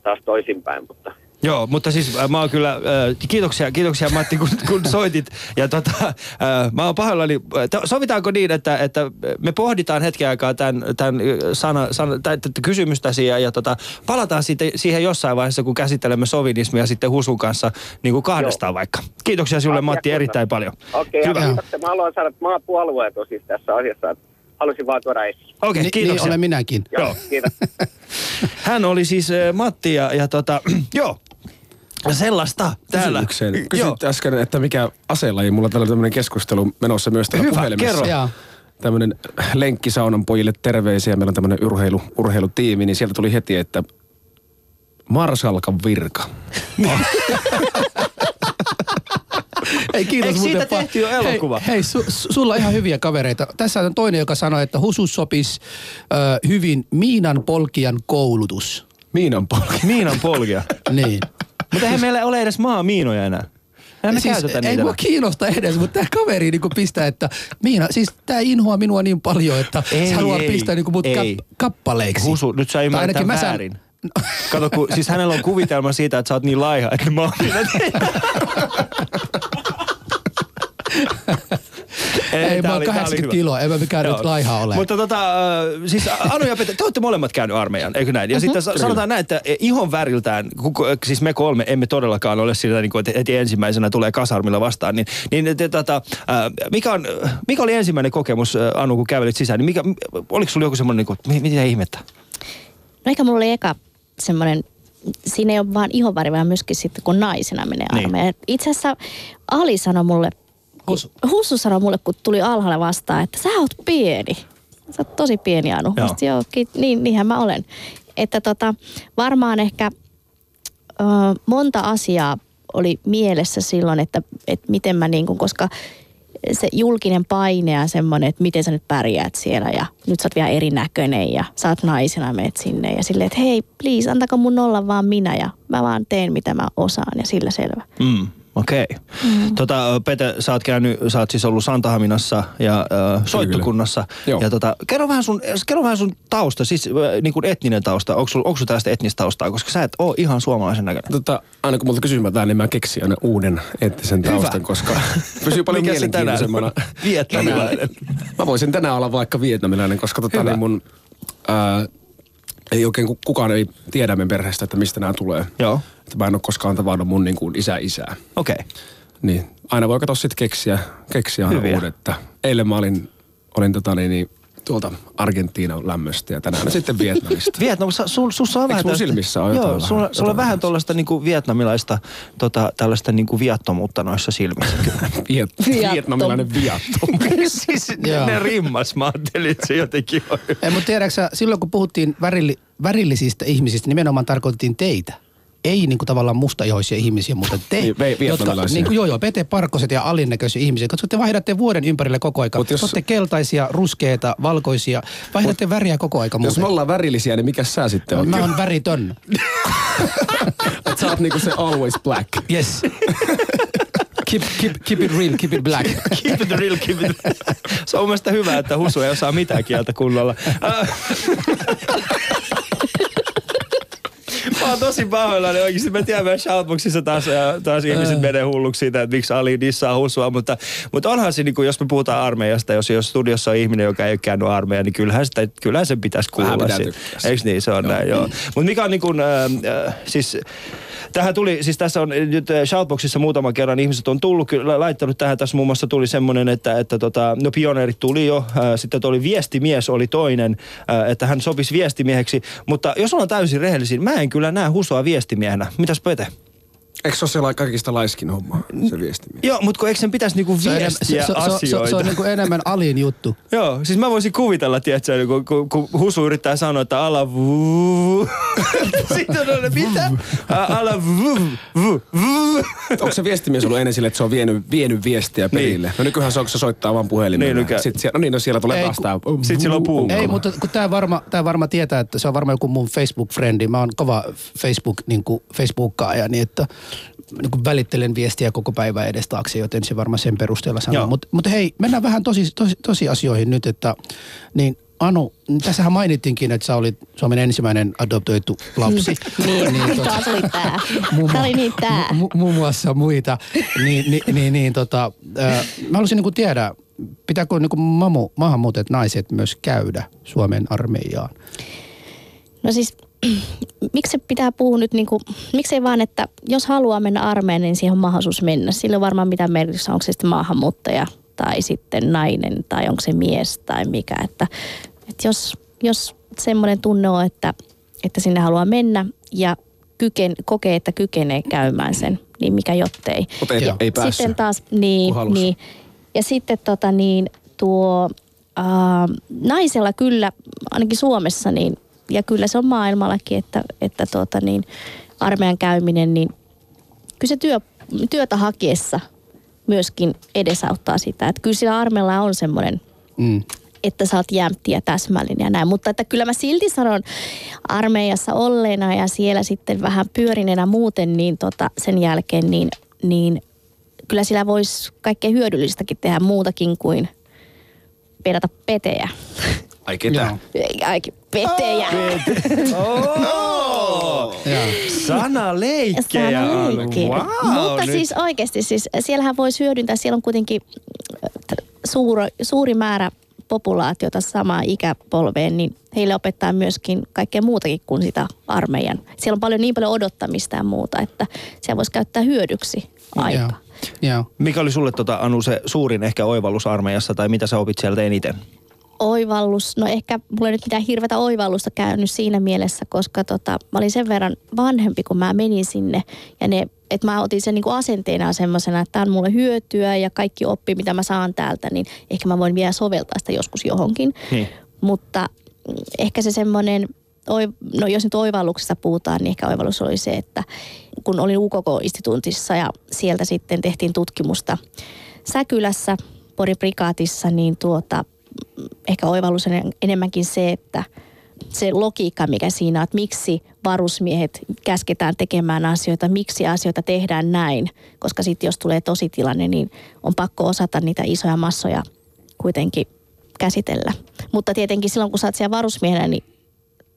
taas toisinpäin, mutta Joo, mutta siis äh, mä oon kyllä, äh, kiitoksia, kiitoksia Matti, kun, kun soitit. Ja tota, äh, mä oon pahoillani, äh, sovitaanko niin, että, että me pohditaan hetken aikaa tämän, tämän, äh, sana, sana, tämän, tämän kysymystäsi ja, ja tota, palataan siitä, siihen jossain vaiheessa, kun käsittelemme sovinismia sitten Husun kanssa niin kuin kahdestaan Joo. vaikka. Kiitoksia sinulle Asia Matti kunnossa. erittäin paljon. Okei, Hyvä. okay, kiitoksia. Mä haluan saada maa puolueet siis tässä asiassa. että Halusin vaan tuoda esiin. Okei, okay, Ni, niin kiitoksia. olen minäkin. Joo, Joo. kiitos. (laughs) Hän oli siis äh, Matti ja, ja tota, (clears throat) joo, sellaista täällä. Kysymykseen. Joo. Kysyt äsken, että mikä aselaji. Mulla täällä tämmöinen keskustelu menossa myös täällä Hyvä, puhelimessa. kerro. Joo. Tämmöinen lenkki saunan pojille terveisiä. Meillä on tämmöinen urheilu, urheilutiimi, niin sieltä tuli heti, että Marsalkan virka. (laughs) Hei, kiitos Eikö siitä pa- tehty jo elokuva? Hei, hei su, su, sulla on ihan hyviä kavereita. Tässä on toinen, joka sanoi, että Husus sopisi ö, hyvin Miinan polkijan koulutus. Miinan polki. Miinan polkia. Niin. Mutta eihän meillä ole edes maamiinoja enää. Eihän me siis, käytetä ei niitä. mua kiinnosta edes, mutta tämä kaveri niinku pistää, että Miina, siis tämä inhoaa minua niin paljon, että Ei, se haluaa ei, pistää niinku mut ei. kap, kappaleiksi. Husu, nyt sä ymmärrät mä saan- väärin. Kato, kun, siis hänellä on kuvitelma siitä, että sä oot niin laiha, että mä oon (laughs) Ei, mä tää oon oli- tää oli 80 hyvä. kiloa, en mä mikään nyt laiha ole. Mutta tota, siis Anu ja Pete, te olette molemmat käynyt armeijan, eikö näin? Ja sitten sa- sanotaan näin, että ihon väriltään, siis me kolme emme todellakaan ole sillä, niin kuin, että heti ensimmäisenä tulee kasarmilla vastaan. Niin, niin te, tota, mikä, on, mikä oli ensimmäinen kokemus, Anu, kun kävelit sisään? Niin mikä, oliko sulla joku semmoinen, niin kuin, mi- mitä ihmettä? No ehkä mulla oli eka semmoinen, siinä ei ole vaan ihonväri, vaan myöskin sitten kun naisena menee Niin. armeijaan. Itse asiassa Ali sanoi mulle, Husu. Hussu sanoi mulle, kun tuli alhaalle vastaan, että sä oot pieni. Sä oot tosi pieni Anu. Joo. Joo. Joo, ki- niin, niinhän mä olen. Että tota, varmaan ehkä ö, monta asiaa oli mielessä silloin, että, että miten mä niin kuin, koska se julkinen paine ja semmoinen, että miten sä nyt pärjäät siellä ja nyt sä oot vielä erinäköinen ja sä oot naisena meet sinne ja silleen, että hei, please, antako mun olla vaan minä ja mä vaan teen mitä mä osaan ja sillä selvä. Mm, Okei. Okay. Mm. Tota, Pete, sä oot käynyt, sä oot siis ollut Santahaminassa ja äh, soittokunnassa. Ja tota, kerro vähän sun, kerro vähän sun tausta, siis äh, niin kuin etninen tausta. Onko sulla, sulla tällaista etnistä taustaa? Koska sä et ole ihan suomalaisen näköinen. Tota, aina kun multa kysymätään, niin mä keksin aina uuden eettisen taustan, koska (laughs) pysyy paljon mielenkiintoisemmana. Vietnamilainen. Mä voisin tänään olla vaikka vietnamilainen, koska tota, Hyvä. niin mun, ää, ei oikein ku- kukaan ei tiedä meidän perheestä, että mistä nämä tulee. Joo. Että mä en ole koskaan tavannut mun niin kuin isä isää. Okei. Okay. Niin aina voi katsoa sitten keksiä, keksiä aina Hyviä. uudet. Että eilen mä olin, olin tota, niin, niin, tuolta Argentiinan lämmöstä ja tänään sitten Vietnamista. (laughs) Vietnam, sul, sussa on Eikö vähän tästä- silmissä ole Joo, sulla, vähän- sulla on vähän tuollaista niinku vietnamilaista, tota, tällaista niinku viattomuutta noissa silmissä. (laughs) Viet, Viattom. vietnamilainen viattom. (laughs) siis ne, ne rimmas, mä ajattelin, että se jotenkin on. Ei, mutta tiedätkö silloin kun puhuttiin värilli, värillisistä ihmisistä, nimenomaan tarkoitettiin teitä. Ei niin kuin tavallaan mustaihoisia ihmisiä, mutta te, Niin, ve- jotka, niin kuin, joo, joo, Pete Parkkoset ja alinnäköisiä ihmisiä, koska te vaihdatte vuoden ympärille koko aika. Mut jos- Jos... Olette keltaisia, ruskeita, valkoisia, vaihdatte väriä koko aika Jos muuten. me ollaan värillisiä, niin mikä sä sitten oot? Mä oon väritön. (laughs) Et sä oot niinku se always black. Yes. keep, keep, keep it real, keep it black. (laughs) Keep it real, keep it Se on mun mielestä hyvä, että Husu ei osaa mitään kieltä kunnolla. (laughs) Äh. Mä oon tosi pahoillani oikeesti. Mä tiedän, että shoutboxissa taas, äh, taas ihmiset menee hulluksi siitä, että miksi Ali dissaa Husua. Mutta, mutta onhan se, niin kuin, jos me puhutaan armeijasta, jos, jos studiossa on ihminen, joka ei ole käynyt armeijaa, niin kyllähän, sitä, kyllähän sen pitäisi Vähän kuulla. pitää tykkää siitä. Eikö niin? Se on näin, joo. Mutta mikä on niin kuin, äh, äh, siis Tähän tuli, siis tässä on nyt äh, Shoutboxissa muutaman kerran ihmiset on tullut, kyllä laittanut tähän, tässä muun muassa tuli semmoinen, että, että tota, no pioneerit tuli jo, äh, sitten oli viestimies oli toinen, äh, että hän sopisi viestimieheksi, mutta jos ollaan täysin rehellisiä, mä en kyllä näe Husoa viestimiehenä. Mitäs Pete? Eikö se ole siellä kaikista laiskin hommaa, se viestiminen? Joo, mutta kun eikö sen pitäisi niinku Se on, enemmän, viestiä se, se, se, se, asioita? se on niin kuin enemmän alin juttu. (laughs) Joo, siis mä voisin kuvitella, tiedätkö, kun, kun, kun Husu yrittää sanoa, että ala vuu. (laughs) Sitten on mitä? Ala vuu, vuu, vuu. (laughs) Onko se viestimies ollut ennen sille, että se on vienyt, vienyt viestiä perille? No nykyään se onko se soittaa vaan puhelimella. Niin, nykyään. Sitten siellä, no niin, no siellä tulee Ei, taas tää. Sit sillä on puu. Ei, mutta kun tämä varma, tää varma tietää, että se on varmaan joku mun Facebook-frendi. Mä oon kova Facebook, niin kuin Facebookkaaja, niin että niin kuin välittelen viestiä koko päivän edes taakse, joten se varmaan sen perusteella sanoo. Mutta mut hei, mennään vähän tosi, tosi, tosi asioihin nyt, että niin Anu, tässähän mainittiinkin, että sä olit Suomen ensimmäinen adoptoitu lapsi. (laughs) Niin, tota, taas oli tää. (laughs) muun, Tää oli niin tää. mu, muun muassa muita. Niin, niin, niin, niin tota, äh, mä haluaisin niin tiedä, pitääkö niin mamu, maahanmuutet naiset myös käydä Suomen armeijaan? No siis, (clears throat) miksi se pitää puhua nyt niin kuin, miksei vaan, että jos haluaa mennä armeijaan, niin siihen on mahdollisuus mennä. Sillä on varmaan mitään merkitystä, onko se sitten maahanmuuttaja tai sitten nainen tai onko se mies tai mikä. Että, että jos, jos semmoinen tunne on, että, että sinne haluaa mennä ja kyken, kokee, että kykenee käymään sen, niin mikä jottei. Mutta ei, ei päässyt. Sitten taas, niin, niin. Ja sitten tota niin, tuo äh, naisella kyllä, ainakin Suomessa, niin, ja kyllä se on maailmallakin, että, että tota niin, armeijan käyminen, niin kyllä se työ, työtä hakiessa myöskin edesauttaa sitä. Että kyllä sillä armeilla on semmoinen Mm. että sä oot jämpti ja täsmällinen ja näin. Mutta että kyllä mä silti sanon armeijassa olleena ja siellä sitten vähän pyörinenä muuten, niin tota, sen jälkeen, niin, niin kyllä sillä voisi kaikkea hyödyllistäkin tehdä muutakin kuin pedata petejä. (laughs) Ai ketä? Joo. Aikin petejä. Oh! (laughs) Sanaleikkejä on. Sanaleikki. Wow, Mutta nyt. siis oikeasti, siis siellähän voisi hyödyntää, siellä on kuitenkin äh, suuro, suuri määrä populaatiota samaa ikäpolveen, niin heille opettaa myöskin kaikkea muutakin kuin sitä armeijan. Siellä on paljon niin paljon odottamista ja muuta, että siellä voisi käyttää hyödyksi aikaa. Joo. Joo. Mikä oli sulle, tota, Anu, se suurin ehkä oivallus armeijassa, tai mitä sä opit sieltä eniten? Oivallus, no ehkä mulla ei nyt mitään hirveätä oivallusta käynyt siinä mielessä, koska tota, mä olin sen verran vanhempi, kun mä menin sinne. Ja ne, että mä otin sen niinku asenteena semmoisena, että tämä on mulle hyötyä ja kaikki oppi, mitä mä saan täältä, niin ehkä mä voin vielä soveltaa sitä joskus johonkin. Niin. Mutta mm, ehkä se semmoinen, oi, no jos nyt oivalluksesta puhutaan, niin ehkä oivallus oli se, että kun olin UKK-instituutissa ja sieltä sitten tehtiin tutkimusta Säkylässä, Porin prikaatissa, niin tuota, ehkä oivallus on enemmänkin se, että se logiikka, mikä siinä on, että miksi varusmiehet käsketään tekemään asioita, miksi asioita tehdään näin, koska sitten jos tulee tositilanne, niin on pakko osata niitä isoja massoja kuitenkin käsitellä. Mutta tietenkin silloin, kun sä oot siellä varusmiehenä, niin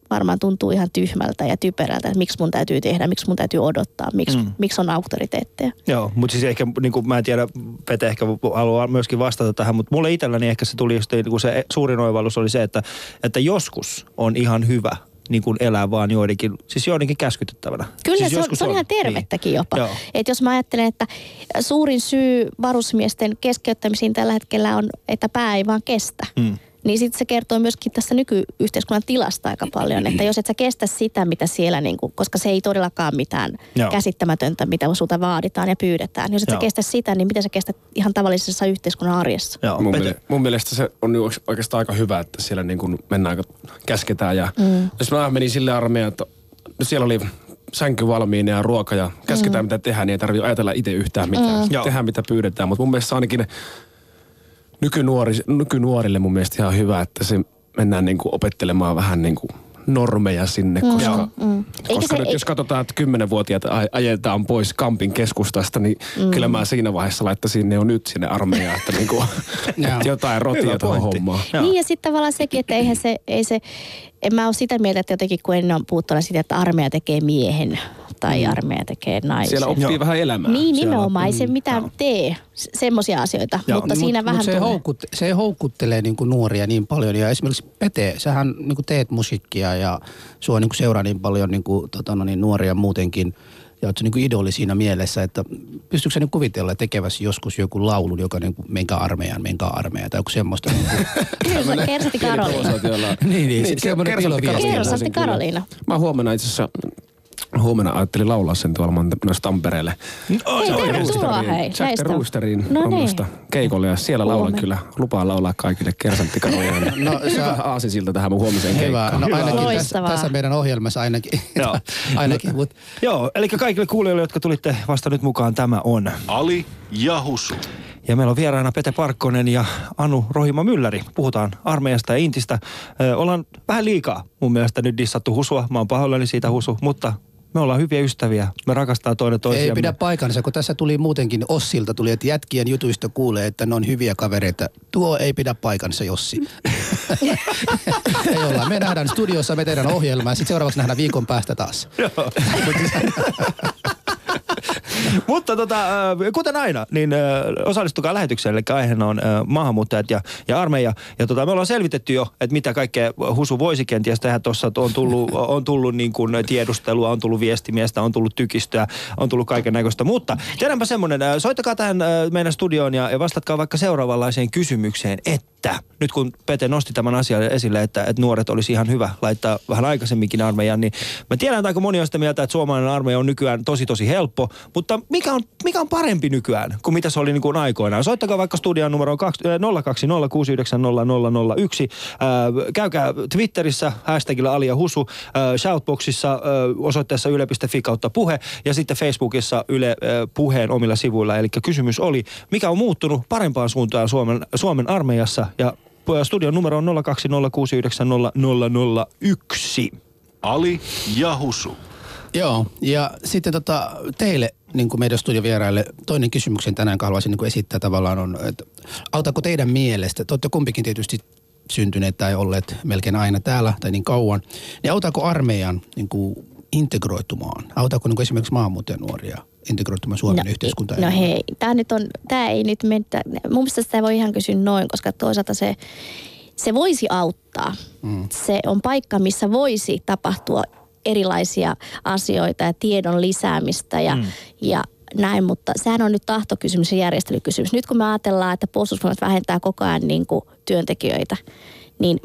varmaan tuntuu ihan tyhmältä ja typerältä, että miksi mun täytyy tehdä, miksi mun täytyy odottaa, miksi, Mm. miksi on auktoriteetteja. Joo, mutta siis ehkä, niin kuin, mä en tiedä, Pete ehkä haluaa myöskin vastata tähän, mutta mulle itselläni ehkä se tuli just, niin kuin se suurin oivallus oli se, että, että joskus on ihan hyvä niin kuin elää vaan joidenkin, siis joidenkin käskytettävänä. Kyllä siis se, on, se on ihan tervettäkin jopa. Joo. Et jos mä ajattelen, että suurin syy varusmiesten keskeyttämisiin tällä hetkellä on, että pää ei vaan kestä. Mm. Niin sitten se kertoo myöskin tästä nykyyhteiskunnan tilasta aika paljon, että jos et sä kestä sitä, mitä siellä, niin kuin, koska se ei todellakaan mitään Joo. käsittämätöntä, mitä sulta vaaditaan ja pyydetään. Jos et Joo. sä kestä sitä, niin miten sä kestät ihan tavallisessa yhteiskunnan arjessa? Joo, Mun, miele- mun mielestä se on oikeastaan aika hyvä, että siellä niin kuin mennään, kun käsketään. Ja mm. Jos mä menin sille armeijaan, että no siellä oli sänky valmiina ja ruoka ja käsketään mm. mitä tehdään, niin ei tarvitse ajatella itse yhtään mitään. Mm. Tehdään mitä pyydetään, mutta mun mielestä ainakin nykynuori, nykynuorille mun mielestä ihan hyvä, että se mennään niin kuin opettelemaan vähän niin kuin normeja sinne, mm. koska, mm. Eikä koska se- nyt ei- jos katsotaan, että kymmenenvuotiaat aj- ajetaan pois kampin keskustasta, niin mm. kyllä mä siinä vaiheessa laittaisin ne jo nyt sinne armeijaan, että niin kuin, (laughs) Joo. jotain rotia tuohon hommaan. Niin ja sitten tavallaan sekin, että eihän se, ei se, en mä ole sitä mieltä, että jotenkin kun ennen on puhuttu aina siitä, että armeija tekee miehen tai armeija tekee naisen. Siellä oppii Joo. vähän elämää. Niin, Siellä nimenomaan. Ei se mitään tee s- semmoisia asioita, Joo. mutta siinä mut, vähän mut se, tulee. houkut, se houkuttelee niin kuin nuoria niin paljon. Ja esimerkiksi Pete, sähän niin kuin teet musiikkia ja sua niin kuin seuraa niin paljon niin kuin, tota, no niin, nuoria muutenkin. Ja oot se niin kuin idoli siinä mielessä, että pystytkö sä niin kuvitella tekeväsi joskus joku laulun, joka niin kuin menkää armeijaan, menkää armeijaan tai joku semmoista. Niin kuin, (laughs) Kyllä, Kersati Karoliina. niin, niin, se, semmoinen Kyllä. Karoliina. Mä huomenna itse asiassa huomenna ajattelin laulaa sen tuolla menossa Tampereelle. Hei, tervetuloa hei. Jack. Roosterin No no niin. keikolle ja siellä laulan kyllä. Lupaan laulaa kaikille kersanttikanoja. (laughs) No, sä- Hyvä aasinsilta tähän mun huomiseen Hyvä. keikkaan. No ainakin tässä, tässä meidän ohjelmassa ainakin. (laughs) Joo. (laughs) ainakin, mut Joo, eli kaikille kuulijoille, jotka tulitte vasta nyt mukaan, tämä on. Ali ja Husu. Ja meillä on vieraana Pete Parkkonen ja Anu Rohima Mylläri. Puhutaan armeijasta ja intistä. Ö, ollaan vähän liikaa mun mielestä nyt dissattu Husua. Mä oon pahoillani siitä Husu, mutta me ollaan hyviä ystäviä. Me rakastaa toinen toisiamme. ei pidä paikkansa, kun tässä tuli muutenkin Ossilta tuli, että jätkien jutuista kuulee, että ne on hyviä kavereita. Tuo ei pidä paikkansa, Jossi. (laughs) ei olla. Me nähdään studiossa, me tehdään ohjelmaa ja sitten seuraavaksi nähdään viikon päästä taas. (laughs) (laughs) Mutta tota, äh, kuten aina, niin äh, osallistukaa lähetykseen, eli aiheena on äh, maahanmuuttajat ja, ja armeija. Ja tota, me ollaan selvitetty jo, että mitä kaikkea Husu voisi kenties tehdä tuossa. On tullut, (laughs) on tullut niin kuin tiedustelua, on tullut viestimiestä, on tullut tykistöä, on tullut kaiken näköistä. Mutta tehdäänpä semmoinen, soittakaa tähän äh, meidän studioon ja, ja vastatkaa vaikka seuraavanlaiseen kysymykseen, että nyt kun Pete nosti tämän asian esille, että, että nuoret olisi ihan hyvä laittaa vähän aikaisemminkin armeijan, niin mä tiedän, että aika moni on sitä mieltä, että suomalainen armeija on nykyään tosi tosi helppo, mutta mikä on, mikä on parempi nykyään kuin mitä se oli niin kuin aikoinaan? Soittakaa vaikka studion numero 020690001. Äh, käykää Twitterissä hashtagilla Ali ja Husu, äh, shoutboxissa äh, osoitteessa yle.fi kautta puhe ja sitten Facebookissa Yle äh, puheen omilla sivuilla. Eli kysymys oli, mikä on muuttunut parempaan suuntaan Suomen, Suomen armeijassa ja studion numero on 020690001. Ali ja Husu. Joo, ja sitten tota, teille, niin kuin meidän studiovieraille, toinen kysymyksen tänään, jonka haluaisin niin kuin esittää tavallaan on, että autaako teidän mielestä, te olette kumpikin tietysti syntyneet tai olleet melkein aina täällä tai niin kauan, niin autaako armeijan niin kuin integroitumaan? Autaako niin esimerkiksi maahanmuuttajanuoria integroitumaan Suomen yhteiskuntaan? No hei, tämä nyt on, tämä ei nyt mene, mun mielestä sitä voi ihan kysyä noin, koska toisaalta se, se voisi auttaa. Mm. Se on paikka, missä voisi tapahtua erilaisia asioita ja tiedon lisäämistä ja, mm. ja näin, mutta sehän on nyt tahtokysymys ja järjestelykysymys. Nyt kun me ajatellaan, että puolustusvoimat vähentää koko ajan niin kuin työntekijöitä, niin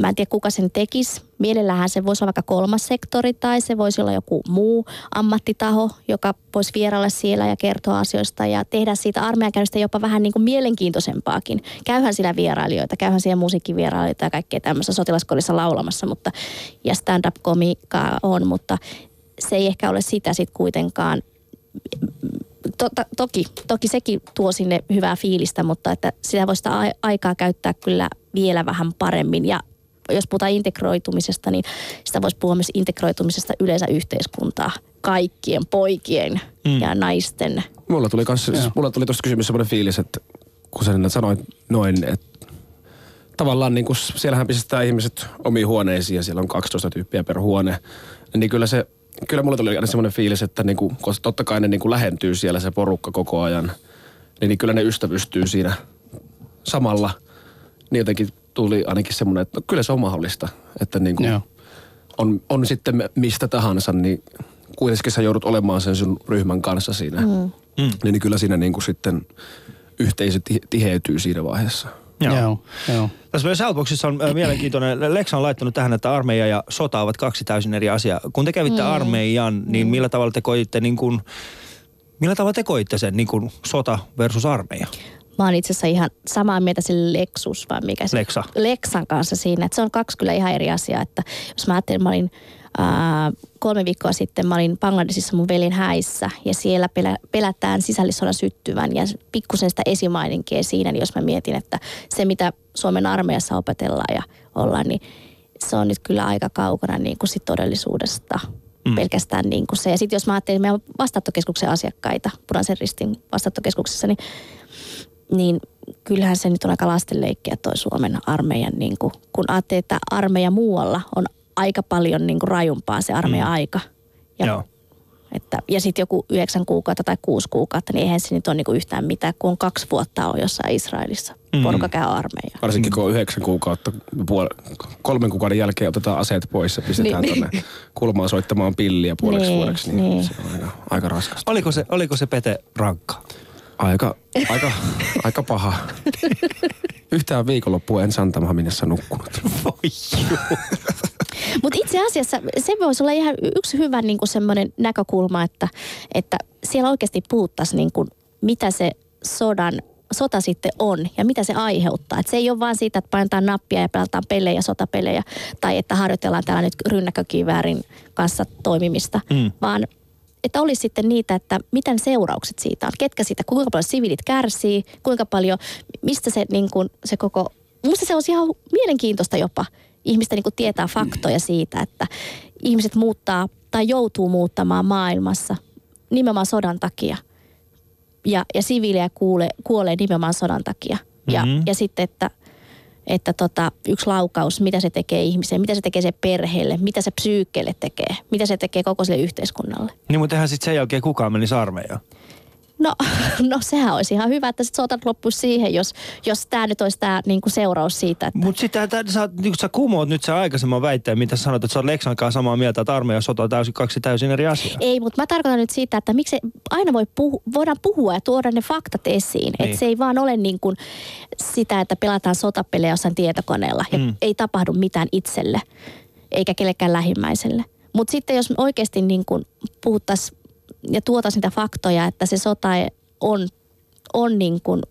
mä en tiedä kuka sen tekisi. Mielellähän se voisi olla vaikka kolmas sektori tai se voisi olla joku muu ammattitaho, joka voisi vierailla siellä ja kertoa asioista ja tehdä siitä armeijakäynnistä jopa vähän niin kuin mielenkiintoisempaakin. Käyhän siellä vierailijoita, käyhän siellä musiikkivierailijoita ja kaikkea tämmöistä sotilaskodissa laulamassa mutta, ja stand-up-komiikkaa on, mutta se ei ehkä ole sitä sitten kuitenkaan Totta, toki, toki sekin tuo sinne hyvää fiilistä, mutta että sitä voisi sitä ai- aikaa käyttää kyllä vielä vähän paremmin. Ja jos puhutaan integroitumisesta, niin sitä voisi puhua myös integroitumisesta yleensä yhteiskuntaa kaikkien poikien mm. ja naisten. Mulla tuli, kans, siis mulla tuli tuosta kysymys semmoinen fiilis, että kun sä sanoit noin, että tavallaan niin kuin siellähän pistetään ihmiset omiin huoneisiin ja siellä on 12 tyyppiä per huone, niin kyllä se kyllä mulla tuli aina semmoinen fiilis, että niin kuin, koska totta kai ne niin kuin lähentyy siellä se porukka koko ajan, niin, niin kyllä ne ystävystyy siinä samalla. Niin jotenkin tuli ainakin semmoinen, että no, kyllä se on mahdollista, että niin kuin Joo. on, on sitten mistä tahansa, niin kuitenkin sä joudut olemaan sen sun ryhmän kanssa siinä. Mm. Niin, niin kyllä siinä niin kuin sitten yhteisö ti- tiheytyy siinä vaiheessa. Joo. Joo, joo. Tässä meidän Shoutboxissa on äh, mielenkiintoinen. Lexa on laittanut tähän, että armeija ja sota ovat kaksi täysin eri asiaa. Kun te kävitte mm. armeijan, niin millä tavalla te koitte niin kuin, millä tavalla te koitte sen niin kuin sota versus armeija? Mä oon itse asiassa ihan samaa mieltä sille Lexus, vai mikä se? Lexa. Lexan kanssa siinä. Että se on kaksi kyllä ihan eri asiaa. Että jos mä ajattelin, mä olin ää, kolme viikkoa sitten, mä olin Bangladesissa mun velin häissä ja siellä pelä, pelätään sisällissodan syttyvän ja pikkusen sitä esimaininkia siinä, niin jos mä mietin, että se mitä Suomen armeijassa opetellaan ja ollaan, niin se on nyt kyllä aika kaukana niin kuin sit todellisuudesta. Mm. Pelkästään niin kuin se. Ja sitten jos mä ajattelin meidän vastaanottokeskuksen asiakkaita, Punaisen ristin vastaanottokeskuksessa, niin niin kyllähän se nyt on aika lastenleikkiä toi Suomen armeijan, niin kuin, kun ajattelee, että armeija muualla on aika paljon niin kuin rajumpaa se armeijan mm. aika. Ja, Joo. Että, ja sitten joku yhdeksän kuukautta tai kuusi kuukautta, niin eihän se nyt ole niin kuin yhtään mitään, kun on kaksi vuotta on jossain Israelissa. Mm. Porukka käy armeijaa. Varsinkin kun on yhdeksän kuukautta, puol- kolmen kuukauden jälkeen otetaan aseet pois ja pistetään Niin. tuonne kulmaan soittamaan pilliä puoleksi Niin, vuodeksi, niin, niin. se on aika, aika raskasta. Oliko se, oliko se Pete rankka? Aika, aika, (laughs) aika paha. Yhtään viikonloppua en Santamaminassa nukkunut. Voi. Mutta itse asiassa se voisi olla ihan yksi hyvä niin kuin semmoinen näkökulma, että, että siellä oikeasti puhuttaisiin niin kuin, mitä se sodan sota sitten on ja mitä se aiheuttaa. Et se ei ole vaan siitä, että painetaan nappia ja pelataan pelejä, sotapelejä tai että harjoitellaan täällä nyt rynnäkkökiväärin kanssa toimimista, Mm. vaan että olisi sitten niitä, että miten seuraukset siitä on. Ketkä siitä, kuinka paljon siviilit kärsii, kuinka paljon, mistä se, niin kuin, se koko... Minusta se olisi ihan mielenkiintoista jopa ihmistä niin kuin tietää faktoja siitä, että ihmiset muuttaa tai joutuu muuttamaan maailmassa nimenomaan sodan takia. Ja, ja siviilejä kuulee, kuolee nimenomaan sodan takia. Ja, Mhm. ja sitten, että, että tota, yksi laukaus, mitä se tekee ihmiseen, mitä se tekee se perheelle, mitä se psyykkeelle tekee, mitä se tekee koko sille yhteiskunnalle. Niin, mutta eihän sitten sen jälkeen kukaan menisi armeijaan. No, (laughs) no sehän olisi ihan hyvä, että sit sotat loppuisi siihen, jos, jos tämä nyt olisi tämä niinku seuraus siitä, että... Mutta sitten sä, niin sä kumoot nyt se aikaisemman väitteen, mitä sä sanoit, että sä oot Leksan kanssa samaa mieltä, että armeija ja sota on täysin, kaksi täysin eri asiaa. Ei, mutta mä tarkoitan nyt siitä, että miksi aina voi puhu, voidaan puhua ja tuoda ne faktat esiin. Niin. Että se ei vaan ole niin kuin sitä, että pelataan sotapelejä jossain tietokoneella ja Mm. ei tapahdu mitään itselle eikä kellekään lähimmäiselle. Mutta sitten jos me oikeasti niin puhuttaisiin ja tuotaisiin niitä faktoja, että se sota on, on niin kuin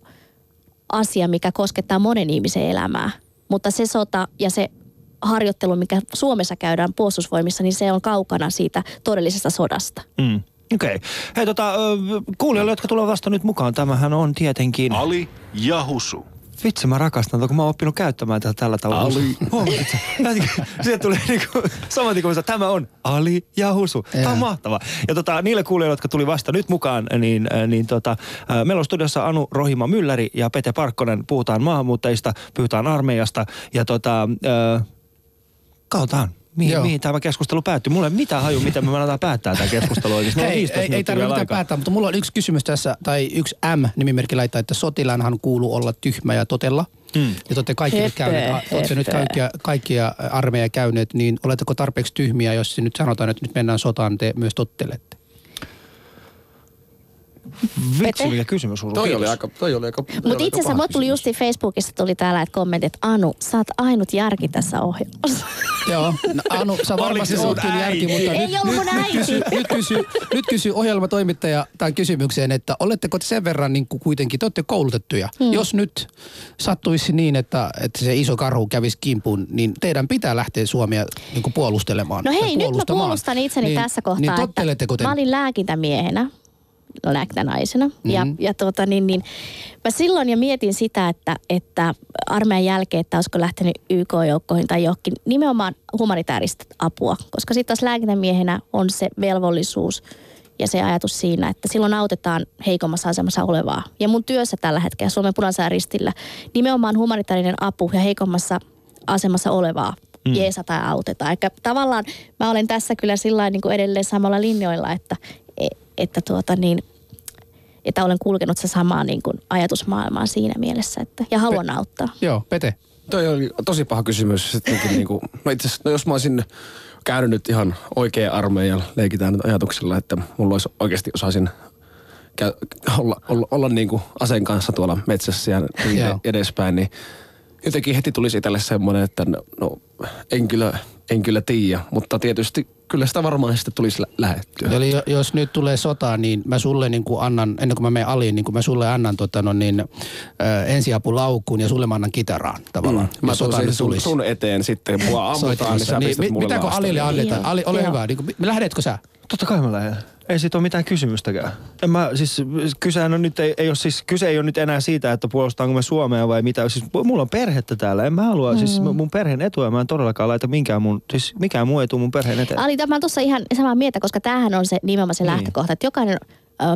asia, mikä koskettaa monen ihmisen elämää. Mutta se sota ja se harjoittelu, mikä Suomessa käydään puolustusvoimissa, niin se on kaukana siitä todellisesta sodasta. Mm. Okei. Okay. Hei tota, kuulijoille, jotka tulevat vasta nyt mukaan, tämähän on tietenkin... Ali ja Husu. Vitsi, mä rakastan, kun mä oon oppinut käyttämään tätä tällä tavalla. Ali. Huomasit? Siitä tulee niinku, saman tien kun tämä on Ali ja Husu. Tämä on Joo. mahtava. Ja tota, niille kuulijoille, jotka tuli vasta nyt mukaan, niin, äh, niin tota, äh, meillä on studiossa Anu Rohima Mylläri ja Pete Parkkonen. Puhutaan maahanmuuttajista, puhutaan armeijasta ja tota, äh, katsotaan. Mihin, Joo. mihin tämä keskustelu päättyy? Mulla ei mitään haju, miten me aletaan päättää tämä keskustelu oikeasti. Ei, 15 ei, ei tarvitse vielä mitään aikaa. päättää, mutta mulla on yksi kysymys tässä, tai yksi M-nimimerkki laittaa, että sotilaanhan kuuluu olla tyhmä ja totella. Mm. Ja te olette kaikki nyt Höpö, käyneet, olette nyt kaikkia, kaikkia armeija käyneet, niin oletteko tarpeeksi tyhmiä, jos nyt sanotaan, että nyt mennään sotaan, te myös tottelette? Vitsi, mikä kysymys Huru. Toi oli aika, toi oli aika, Mutta itse asiassa tuli kysymys. justi Facebookissa tuli täällä että kommentit, että Anu, sä oot ainut järki tässä ohjelmassa. (laughs) Joo, no, Anu, sä varmasti oot kyllä järki, mutta Ei nyt, nyt, nyt, kysy, nyt, kysy, nyt kysy ohjelmatoimittaja tämän kysymykseen, että oletteko te sen verran niin kuin kuitenkin, te olette koulutettuja. Hmm. Jos nyt sattuisi niin, että, että se iso karhu kävisi kimpuun, niin teidän pitää lähteä Suomea niin kuin puolustelemaan. No hei, nyt mä puolustan itseni niin, tässä kohtaa, Niin että mä olin lääkintämiehenä, lääkintänaisena. Mm-hmm. Ja, ja tuota, niin, niin, mä silloin jo mietin sitä, että, että armeijan jälkeen, että olisiko lähtenyt YK-joukkoihin tai johonkin nimenomaan humanitaarista apua. Koska sitten taas lääkintämiehenä on se velvollisuus ja se ajatus siinä, että silloin autetaan heikommassa asemassa olevaa. Ja mun työssä tällä hetkellä Suomen punaisella ristillä nimenomaan humanitaarinen apu ja heikommassa asemassa olevaa mm. jeesataan ja autetaan. Eikä tavallaan mä olen tässä kyllä sillä niin kuin edelleen samalla linjoilla, että, e- että, tuota niin, että olen kulkenut se samaa niin kuin ajatusmaailmaa siinä mielessä, että, ja haluan auttaa. Joo, Pete. Toi oli tosi paha kysymys. Sittenkin niinku, no itse asiassa, no jos mä olisin käynyt nyt ihan oikea armeijan, leikitään nyt ajatuksella, että mulla olisi oikeasti osaisin käy, olla, olla, olla niinku aseen kanssa tuolla metsässä ja niin edespäin, niin jotenkin heti tulisi itselle semmoinen, että no, no en kyllä, en kyllä tiedä, mutta tietysti kyllä sitä varmaan sitten tulisi lä- lähettyä. Eli jo- jos nyt tulee sota, niin mä sulle niin kuin annan, ennen kuin mä menen aliin, niin kuin mä sulle annan tota, no niin, äh, ensiapulaukkuun ja sulle mä annan kitaraan tavallaan. Mm. Mä sota nyt sun, tulisi. sun eteen sitten, mua ammutaan, niin sä pistät mi- mulle Mitä kun laastaria. Alille annetaan? Joo. Ali, ole Joo. hyvä. Niin kuin, lähdetkö sä? Totta kai mä lähden. Ei siitä ole mitään kysymystäkään. En mä, siis, kysehän on nyt, ei, ei ole, siis, kyse ei ole nyt enää siitä, että puolustaanko me Suomea vai mitä. Siis, mulla on perhettä täällä. En mä halua, mm. siis mun perheen etua mä en todellakaan laita minkään mun, siis mikään muu ei tule mun perheen eteen. Ali, mä tuossa ihan samaa mieltä, koska tämähän on se nimenomaan se Niin. lähtökohta, että jokainen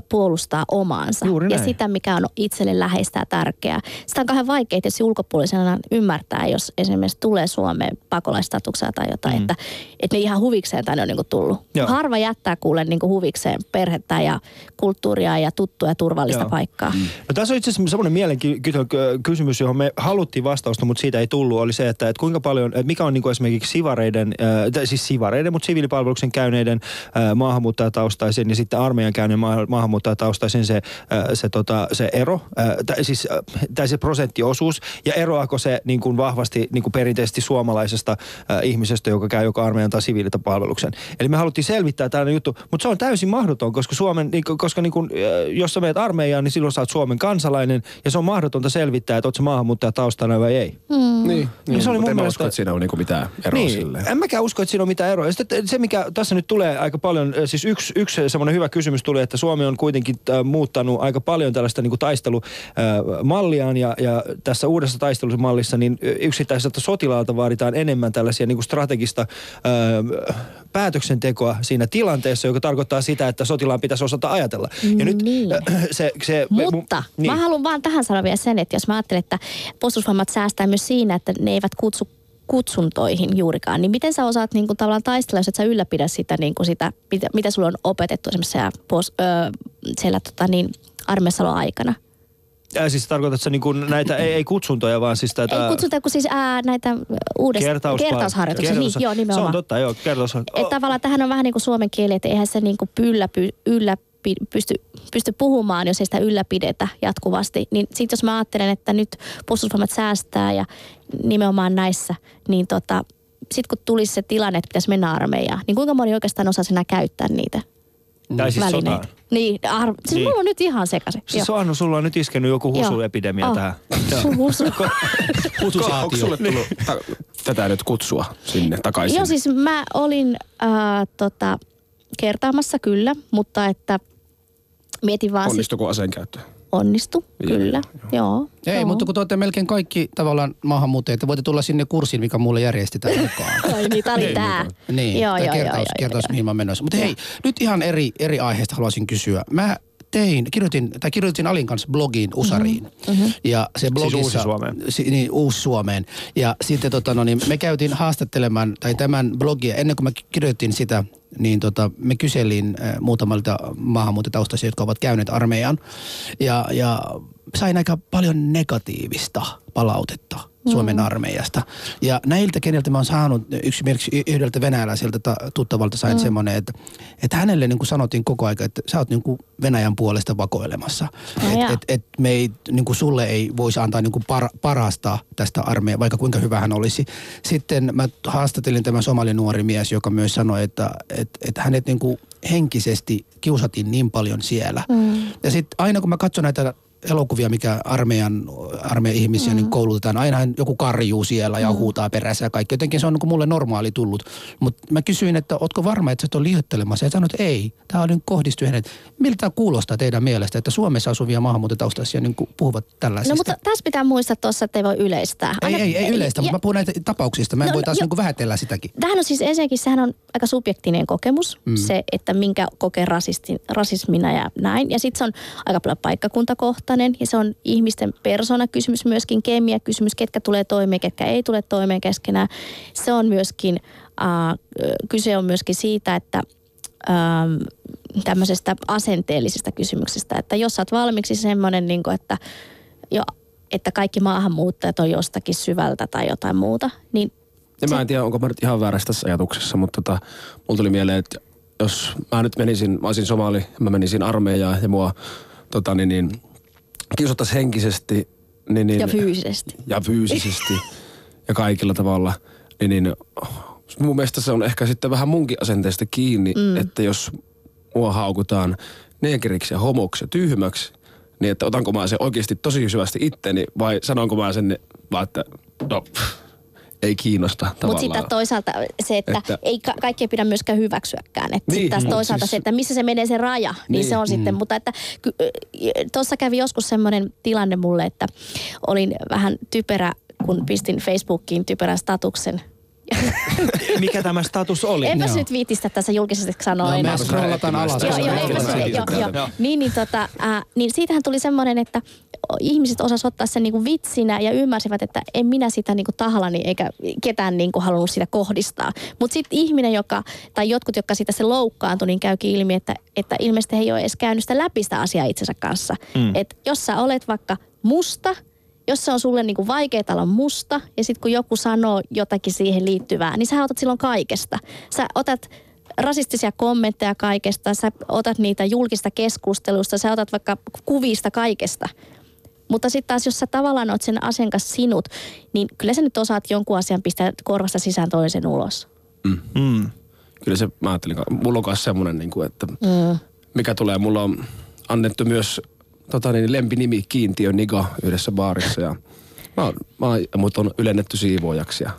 puolustaa omaansa Juuri ja näin. sitä, mikä on itselle läheistä ja tärkeää. Sitä on kauhean vaikea tietysti ulkopuolisena ymmärtää, jos esimerkiksi tulee Suomeen pakolaistatuksia tai jotain, mm. että, että ne ihan huvikseen tänne on niinku tullut. Joo. Harva jättää kuule niinku huvikseen perhettä ja kulttuuria ja tuttua ja turvallista Joo. paikkaa. Mm. No tässä on itse asiassa semmoinen mielenkiintoinen kysymys, johon me haluttiin vastausta, mutta siitä ei tullut, oli se, että, että kuinka paljon, että mikä on niin kuin esimerkiksi sivareiden, äh, siis sivareiden, mutta siviilipalveluksen käyneiden äh, maahanmuuttajataustaisen ja sitten armeijan käyneen maahanmuuttajataustaisin se, äh, se, tota, se ero, äh, tai siis äh, tai se prosenttiosuus, ja eroako se niin kuin vahvasti niin kuin perinteisesti suomalaisesta ihmisestä, joka käy joka armeijan tai siviilitä palveluksen. Eli me haluttiin selvittää tällainen juttu, mutta se on täysin mahdoton, koska, Suomen, niin, koska niin kuin, jos sä menet armeijaan, niin silloin sä oot Suomen kansalainen, ja se on mahdotonta selvittää, että oot sä maahanmuuttajataustainen vai ei. Mm. Niin, niin se oli mutta mun en mä mielestä- usko, että siinä on niinku mitään eroa Niin, silleen. en mäkään usko, että siinä on mitään eroa. Ja sitten se, mikä tässä nyt tulee aika paljon, siis yksi, yksi semmoinen hyvä kysymys tuli, että Suomi on kuitenkin äh, muuttanut aika paljon tällaista niin kuin taistelumalliaan ja, ja tässä uudessa taistelusmallissa niin yksittäiseltä sotilaalta vaaditaan enemmän tällaisia niin kuin strategista äh, päätöksentekoa siinä tilanteessa, joka tarkoittaa sitä, että sotilaan pitäisi osata ajatella. Ja nyt Niin. äh, se... se Mutta niin. mä haluan vaan tähän sanoa vielä sen, että jos mä ajattelen, että puolustusvoimat säästää myös siinä, että ne eivät kutsu kutsuntoihin juurikaan, niin miten sä osaat niin kuin, tavallaan taistella, jos et sä ylläpidä sitä, niin kuin sitä mitä, mitä sulla on opetettu esimerkiksi siellä, pos, öö, siellä tota, niin, armeijassa aikana? Äh, siis tarkoitatko niin kuin näitä, ei, ei kutsuntoja, vaan siis tätä... Ei kutsuta kuin siis ää, näitä uudesta, Kertauspa- kertausharjoituksia. kertaus- Niin, joo, nimenomaan. Se on totta, joo, kertaus... Että tavallaan tähän on vähän niin kuin suomen kieli, että eihän se niin kuin yllä, yllä pysty, pysty puhumaan, jos ei sitä ylläpidetä jatkuvasti. Niin sitten jos mä ajattelen, että nyt puolustusvoimat säästää ja nimenomaan näissä, niin tota, sitten kun tulisi se tilanne, että pitäisi mennä armeijaan, niin kuinka moni oikeastaan osaisi enää käyttää niitä Tai siis välineitä? sotaan. Niin, ar- siis Niin. mulla on nyt ihan sekaisin. Siis Anno, sulla on nyt iskenyt joku Joo. husuepidemia Oh. tähän. (laughs) Husu. Onko sulle tullut tätä nyt kutsua sinne takaisin? Joo, siis mä olin äh, tota, kertaamassa kyllä, mutta että mietin vaan... sit- Onnistuko aseen käyttö? Onnistu, Joo, kyllä. Joo. Ei, joo. mutta kun te olette melkein kaikki tavallaan maahanmuuttajat, te voitte tulla sinne kurssiin, mikä mulle järjestetään (laughs) mukaan. Ai niin, tää oli tää. Niin, joo, tämä joo, kertaus, joo, kertaus joo, mihin mä menossa. Mutta hei, nyt ihan eri, eri aiheesta haluaisin kysyä. Mä tein, kirjoitin, tai kirjoitin Alin kanssa blogiin Usariin. Mm-hmm. Ja se blogissa... Uusi Suomeen. Si, niin, Uusi Suomeen. Ja sitten tota, no, niin me käytiin haastattelemaan, tai tämän blogia, ennen kuin mä kirjoitin sitä, niin tota, me kyselin äh, muutamalta maahanmuuttotaustaisia, jotka ovat käyneet armeijan. Ja, ja sain aika paljon negatiivista palautetta Suomen armeijasta. Ja näiltä, keneltä mä oon saanut, esimerkiksi yhdeltä venäläiseltä ta- tuttavalta sain mm. semmoinen, että, että hänelle niin kuin sanottiin koko ajan, että sä oot niin kuin Venäjän puolesta vakoilemassa. Ai Että et, et me ei, niin kuin sulle ei voisi antaa niin kuin par, parasta tästä armeijaa, vaikka kuinka hyvä hän olisi. Sitten mä haastattelin tämän somali nuori mies, joka myös sanoi, että et, et hänet niin kuin henkisesti kiusatiin niin paljon siellä. Mm. Ja sitten aina kun mä katson näitä elokuvia, mikä armeijan, armeijan ihmisiä mm. niin koulutetaan. Ainahan joku karjuu siellä ja huutaa perässä ja kaikki. Jotenkin se on niin mulle normaali tullut. Mutta mä kysyin, että ootko varma, että sä et ole liioittelemassa? Ja sanoit, että ei. Tämä on nyt kohdistunut hänet. Miltä tämä kuulostaa teidän mielestä, että Suomessa asuvia maahanmuuttotaustaisia niin puhuvat tällaisista? No mutta tässä pitää muistaa tuossa, että ei voi yleistää. ei, ei, ei yleistä, ja- mutta mä puhun näitä tapauksista. Mä en No, voi taas jo- niin vähätellä sitäkin. Tämähän on siis ensinnäkin, sehän on aika subjektinen kokemus, mm. se, että minkä kokee rasisti, rasismina ja näin. Ja sitten se on aika paljon paikkakuntakohtainen ja se on ihmisten persoonakysymys myöskin, kemiakysymys, ketkä tulee toimeen, ketkä ei tule toimeen keskenään. Se on myöskin, äh, kyse on myöskin siitä, että ähm, tämmöisestä asenteellisesta kysymyksestä, että jos sä oot valmiiksi semmoinen, niin kuin, että, jo, että kaikki maahanmuuttajat on jostakin syvältä tai jotain muuta, niin Ja mä en tiedä, onko mä nyt ihan väärässä tässä ajatuksessa, mutta tota, mulla tuli mieleen, että jos mä nyt menisin, mä olisin somali, mä menisin armeijaan ja mua tota, niin, niin, kiusattaisi henkisesti. Niin, niin, ja fyysisesti. ja fyysisesti ja kaikilla tavalla, niin, niin mun mielestä se on ehkä sitten vähän munkin asenteesta kiinni, mm. että jos mua haukutaan negeriksi ja homoksi ja tyhmäksi, niin että otanko mä sen oikeasti tosi syvästi itteni vai sanonko mä sen vaan, että no, ei kiinnosta Mutta sitten toisaalta se, että, että ei ka- kaikki ei pidä myöskään hyväksyäkään. Että Niin, taas toisaalta siis- se, että missä se menee se raja, niin, niin se on sitten. Mutta että tuossa kävi joskus semmoinen tilanne mulle, että olin vähän typerä, kun pistin Facebookiin typerän statuksen. Mikä tämä status oli? Enpä nyt viitistä tässä julkisesti sanoa No, enää. me scrollataan alas. Joo, joo, Joo, eipä se, joo, joo. Niin, niin, tota, ää, niin siitähän tuli semmoinen, että ihmiset osas ottaa sen niinku vitsinä ja ymmärsivät, että en minä sitä niinku tahallani eikä ketään niinku halunnut sitä kohdistaa. Mutta sitten ihminen, joka, tai jotkut, jotka sitä se loukkaantui, niin käykin ilmi, että, että ilmeisesti he ei ole edes käynyt sitä läpi sitä asiaa itsensä kanssa. Mm. Et jos sä olet vaikka musta, jos se on sulle niinku vaikeaa olla musta, ja sitten kun joku sanoo jotakin siihen liittyvää, niin sä otat silloin kaikesta. Sä otat rasistisia kommentteja kaikesta, sä otat niitä julkista keskustelusta, sä otat vaikka kuvista kaikesta. Mutta sitten taas, jos sä tavallaan oot sen asian kanssa sinut, niin kyllä sä nyt osaat jonkun asian pistää korvasta sisään toisen ulos. Mm. Kyllä se, mä ajattelin, mulla on myös semmoinen, niin kuin, että Mm. mikä tulee, mulla on annettu myös tota, niin, lempinimi Kiintiö Niga yhdessä baarissa ja mä oon, mä oon, mut on ylennetty siivoojaksi. Ja,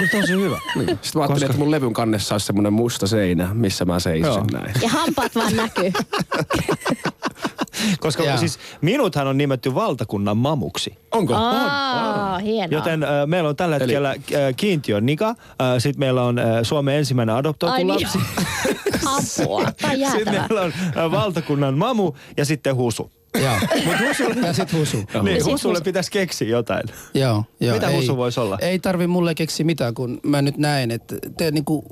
No tosi hyvä. niin. Sitten mä ajattelin, että mun levyn kannessa olisi semmoinen musta seinä, missä mä seisin Joo. näin. Ja hampaat vaan näkyy. (laughs) Koska Jaa. siis minuthan on nimetty valtakunnan mamuksi. Onko? Aa, hienoa. Joten äh, meillä on tällä Eli- hetkellä äh, kiintiö Nika, äh, sitten meillä on äh, Suomen ensimmäinen adoptoitu Ai niin. lapsi. (laughs) Apua, tämä on Sitten meillä on äh, valtakunnan mamu ja sitten husu. Joo. ja sit husu. Niin, husulle Husu. pitäisi keksiä jotain. Joo, joo. Mitä ei, husu voisi olla? Ei tarvi mulle keksiä mitään, kun mä nyt näen, että te niinku...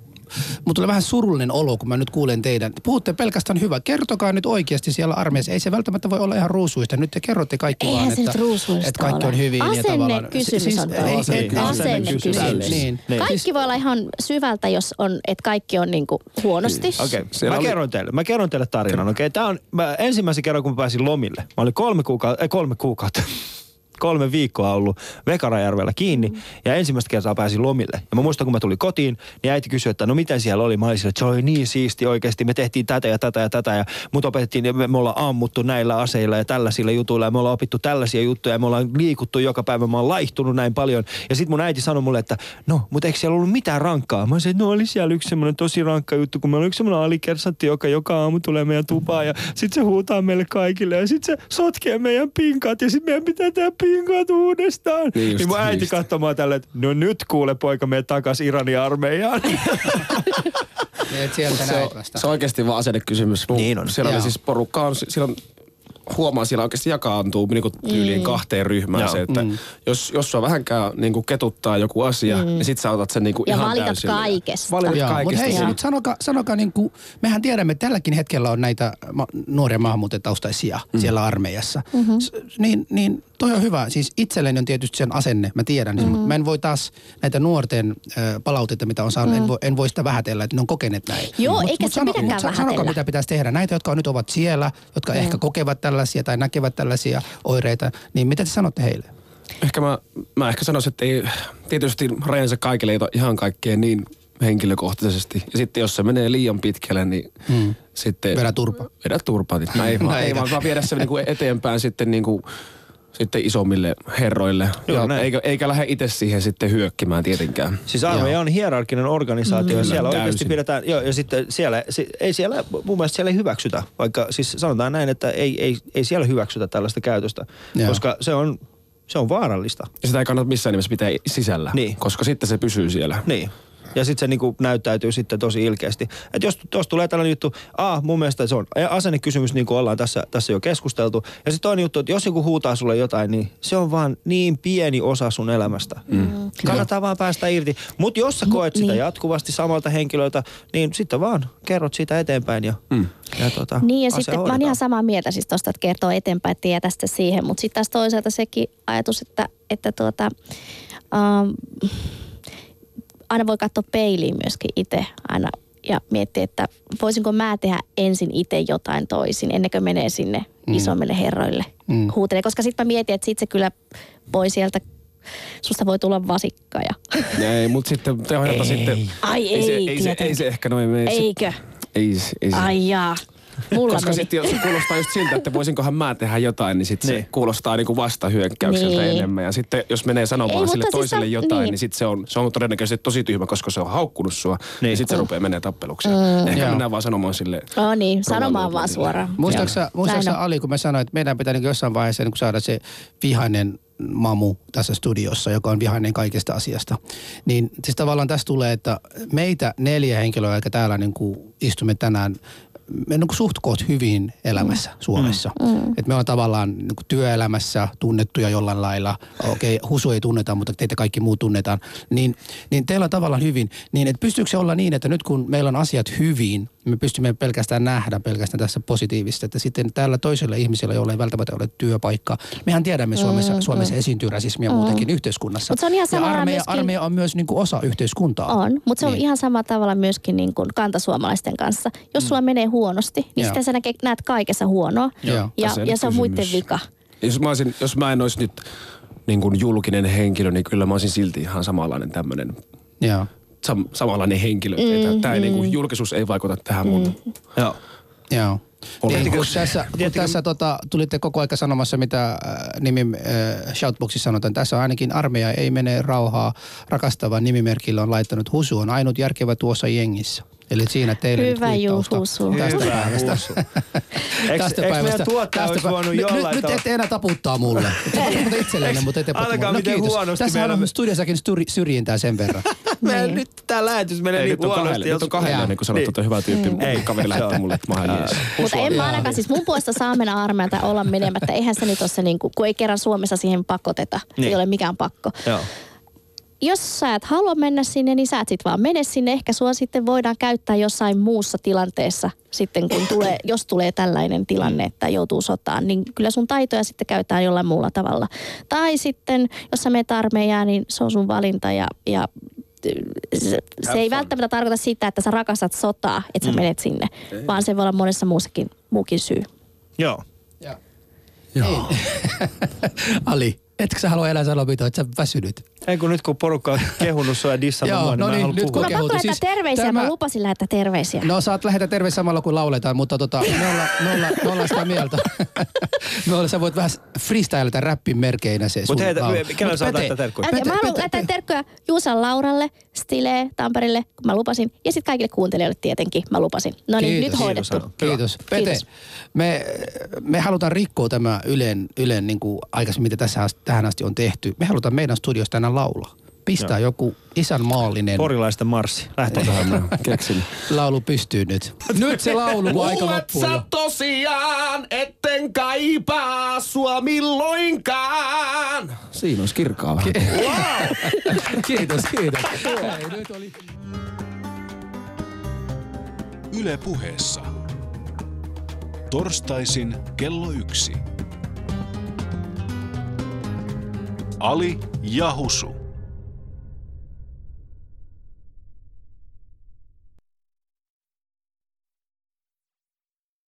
Mulla tulee vähän surullinen olo, kun mä nyt kuulen teidän. Puhutte pelkästään hyvä. Kertokaa nyt oikeasti siellä armeijassa. Ei se välttämättä voi olla ihan ruusuista. Nyt te kerrotte kaikki Eihän vaan, että, että kaikki on hyvin. ja tavallaan, Asennekysymys on ei, Niin, ei, asennekysymys. Niin, niin. Niin. Kaikki voi olla ihan syvältä, jos on, että kaikki on niinku huonosti. Okei, okay. Mä oli- kerron teille. Mä kerron teille tarinan. Okei, okay? tää on mä, ensimmäisen kerran, kun mä pääsin lomille. Mä olin kolme kuukautta, ei kolme kuukautta. Kolme viikkoa ollut Vekarajärvellä kiinni mm. ja ensimmäistä kertaa pääsin lomille. Ja mä muistan, kun mä tulin kotiin, niin äiti kysyi, että no miten siellä oli. Mä olin että se oli niin siisti oikeasti. Me tehtiin tätä ja tätä ja tätä ja mut opetettiin, ja me, me ollaan ammuttu näillä aseilla ja tällaisilla jutuilla ja me ollaan opittu tällaisia juttuja ja me ollaan liikuttu joka päivä. Mä oon laihtunut näin paljon. Ja sitten mun äiti sanoi mulle, että no, mutta eikö siellä ollut mitään rankkaa? Mä sanoin, että no oli siellä yksi semmoinen tosi rankka juttu, kun meillä oli yksi semmoinen alikersantti, joka joka aamu tulee meidän tupaan ja sitten se huutaa meille kaikille ja sitten se sotkee meidän pinkat ja sitten meidän pitää tehdä pinkat uudestaan. Niin just, niin mun äiti just. katsomaan tälle, että no nyt kuule poika, mene takas Iranin armeijaan. (laughs) Niin, sieltä Se on, se on oikeasti vaan asennekysymys. Niin on. Siellä Joo. oli siis porukka on, siellä on huomaa, siellä oikeasti jakaantuu niin kuin tyyliin kahteen ryhmään Joo. se, että Mm. jos, jos sua vähänkään niin kuin ketuttaa joku asia, mm. niin sit sä otat sen niin kuin Ja ihan valitat täysillä. kaikesta. Valitat Joo, mutta kaikesta. hei, Joo. nyt sanokaa, sanokaa niin kuin, mehän tiedämme, että tälläkin hetkellä on näitä ma- nuoria maahanmuuttajataustaisia mm. siellä armeijassa. Mm-hmm. S- niin, niin toi on hyvä. Siis itselleni on tietysti sen asenne, mä tiedän, mm-hmm. mutta mä en voi taas näitä nuorten ö, palautteita, mitä on saanut, mm. en, voi, en voi sitä vähätellä, että ne on kokeneet näin. Joo, Mut- eikä mut se pidäkään mut sa- Sanokaa, vähätellä. mitä pitäisi tehdä. Näitä, jotka nyt ovat siellä, jotka mm. ehkä kokevat tällaisia tai näkevät tällaisia oireita, niin mitä te sanotte heille? Ehkä mä, mä ehkä sanoisin, että ei, tietysti rajansa kaikille ei ihan kaikkeen niin henkilökohtaisesti. Ja sitten jos se menee liian pitkälle, niin Mm. sitten... Vedä turpa. Vedä turpaa. No ei No (laughs) vaan, ei vaan, (laughs) vaan viedä se niinku eteenpäin sitten niinku sitten isommille herroille. Joo, ja näin. eikä, eikä lähde itse siihen sitten hyökkimään tietenkään. Siis armeija on hierarkinen organisaatio ja Mm. siellä Täysin. oikeasti pidetään, joo, ja sitten siellä, si, ei siellä, mun mielestä siellä ei hyväksytä, vaikka siis sanotaan näin, että ei, ei, ei siellä hyväksytä tällaista käytöstä, Joo. koska se on, se on vaarallista. Ja sitä ei kannata missään nimessä pitää sisällä, Niin. koska sitten se pysyy siellä. Niin. Ja sitten se niinku näyttäytyy sitten tosi ilkeästi. Että jos, jos tulee tällainen juttu, a, mun mielestä se on asennekysymys, niin kuin ollaan tässä, tässä jo keskusteltu. Ja sitten toinen juttu, että jos joku huutaa sulle jotain, niin se on vaan niin pieni osa sun elämästä. Mm. Kannattaa vaan päästä irti. Mutta jos sä koet sitä niin. jatkuvasti samalta henkilöltä, niin sitten vaan kerrot siitä eteenpäin ja, mm. ja tota, Niin ja asia sitten mä oon hoidetaan. ihan samaa mieltä siis tosta, että kertoo eteenpäin, että tie tästä siihen. Mutta sitten taas toisaalta sekin ajatus, että, että tuota, ähm, aina voi katsoa peiliin myöskin itse aina ja miettiä, että voisinko mä tehdä ensin itse jotain toisin ennen kuin menee sinne mm. isommille herroille mm. huutelee. Koska sitten mä mietin, että sit se kyllä voi sieltä, susta voi tulla vasikka ja (laughs) Ei, mutta sitten toisaalta sitten... Ai ei, se, ei, ei, se, ei se ehkä noin mene. eikö? Ei, ei se. Ai jaa. Mulla Koska sitten jos se kuulostaa just siltä, että voisinkohan mä tehdä jotain, niin sitten Niin. se kuulostaa niinku vastahyökkäykseltä Niin. enemmän. Ja sitten jos menee sanomaan Ei, sille siis toiselle on- jotain, niin. niin, sitten se on, se on todennäköisesti tosi tyhmä, koska se on haukkunut sua. Niin. Niin. Ja sitten se rupeaa menee tappeluksi. Mm. Ehkä Joo. mennään vaan sanomaan sille. Oh niin, sanomaan vaan suoraan. Muistaaksä. Ali, kun mä sanoin, että meidän pitää niin jossain vaiheessa niin saada se vihainen mamu tässä studiossa, joka on vihainen kaikesta asiasta. Niin siis tavallaan tässä tulee, että meitä neljä henkilöä, jotka täällä niin kuin istumme tänään, me niin kuin suht koot hyvin elämässä Suomessa. Mm. Et me on tavallaan niin työelämässä tunnettuja jollain lailla. Okei, okay, Husu ei tunneta, mutta teitä kaikki muu tunnetaan. Niin, niin teillä on tavallaan hyvin. Niin että pystyykö se olla niin, että nyt kun meillä on asiat hyvin, me pystymme pelkästään nähdä pelkästään tässä positiivista, että sitten tällä toisella ihmisellä, jolla ei välttämättä ole työpaikkaa. Mehän tiedämme Suomessa, mm, Suomessa esiintyy rasismia mm. muutenkin yhteiskunnassa. Mut se on ihan ja samalla armeija, myöskin- armeija on myös niin kuin osa yhteiskuntaa. On, mutta se on Niin. ihan sama tavalla myöskin niin kuin kantasuomalaisten kanssa. Jos sulla menee huonosti, niin Joo. sitten sä näet kaikessa huonoa. Joo. Ja, ja nyt se on muiden vika. Jos mä, olisin, jos mä en olisi nyt niin kuin julkinen henkilö, niin kyllä mä olisin silti ihan samanlainen tämmöinen Joo. Sam, samanlainen henkilö. Mm, Tämä niin kuin, julkisuus ei vaikuta tähän mun Joo. Joo. Olen- Niin, kun tässä, kun tässä tota, tulitte koko aika sanomassa, mitä äh, nimi äh, Shoutboxissa sanotaan. Tässä on ainakin armeija ei mene rauhaa rakastava nimimerkillä on laittanut Husu on ainut järkevä tuossa jengissä. Eli siinä teille nyt Hyvä kuittausta Husu. tästä Hyvä päivästä. Husu. (laughs) Eikö, tästä eikö meidän tuottaja olisi voinut nyt, jollain nyt, nyt ette enää taputtaa mulle. (laughs) Itsellenne, mutta ette Alkaa mulle. No miten kiitos. huonosti Tässä meillä- on studiossakin syrjintää sen verran. (laughs) Me, Niin. nyt tää lähetys menee Ei, niin nyt on huonosti. nyt on kahdelle, Jaa. niin kuin sanottu, että hyvä tyyppi. Ei, Ei, kaveri lähettää mulle, että mä. Mutta en mä ainakaan, siis mun puolesta saa mennä armeijaan tai olla menemättä. Eihän se nyt ole se, niin kuin, kun ei kerran Suomessa siihen pakoteta. Se Niin. ei ole mikään pakko. Joo. Jos sä et halua mennä sinne, niin sä et sit vaan mene sinne. Ehkä sua sitten voidaan käyttää jossain muussa tilanteessa sitten, kun tulee, (clears throat) jos tulee tällainen tilanne, että joutuu sotaan, niin kyllä sun taitoja sitten käytetään jollain muulla tavalla. Tai sitten, jos sä menet armeijaan, niin se on sun valinta ja, ja se, se ei välttämättä tarkoita sitä, että sä rakastat sotaa, että sä menet sinne, vaan se voi olla monessa muussakin muukin syy. Joo. Joo. (laughs) Ali, etkö sä halua elää salopitoa, että sä väsynyt? Ei kun nyt kun porukka on kehunut sua ja dissannut Joo, mua, niin no mä en niin, halua nyt puhua. kun Mä kehutu. pakko lähettää Siis terveisiä, tämä- mä lupasin lähettää terveisiä. No saat lähetä terveys samalla kun lauletaan, mutta tota, me, olla, me, olla, me ollaan sitä mieltä. (laughs) me ollaan, sä voit vähän freestylata rappin merkeinä se Mut sun heitä, Mut saa lähettää terkkuja? Pete, mä haluan lähettää Pete. terkkoja Juusan Lauralle, Stile, Tampereelle, kun mä lupasin. Ja sitten kaikille kuuntelijoille tietenkin, mä lupasin. No niin, nyt hoidettu. Kiitos, Kiitos. Pete, Kiitos. Me, me halutaan rikkoa tämä Ylen, Ylen niin kuin aikaisemmin, mitä tässä, tähän asti on tehty. Me halutaan meidän studiosta tänään laulaa. Pistää Joo. joku isänmaallinen Porilaisten marssi. Lähteköhän mä. (laughs) Keksin. laulu pystyy nyt. Nyt se laulu, aika loppuu. jo. tosiaan, etten kaipaa sua milloinkaan. Siinä olisi kirkkaa vähän. (laughs) Kiitos, kiitos. Hei, nyt oli... Yle puheessa. Torstaisin kello yksi. Ali ja Husu.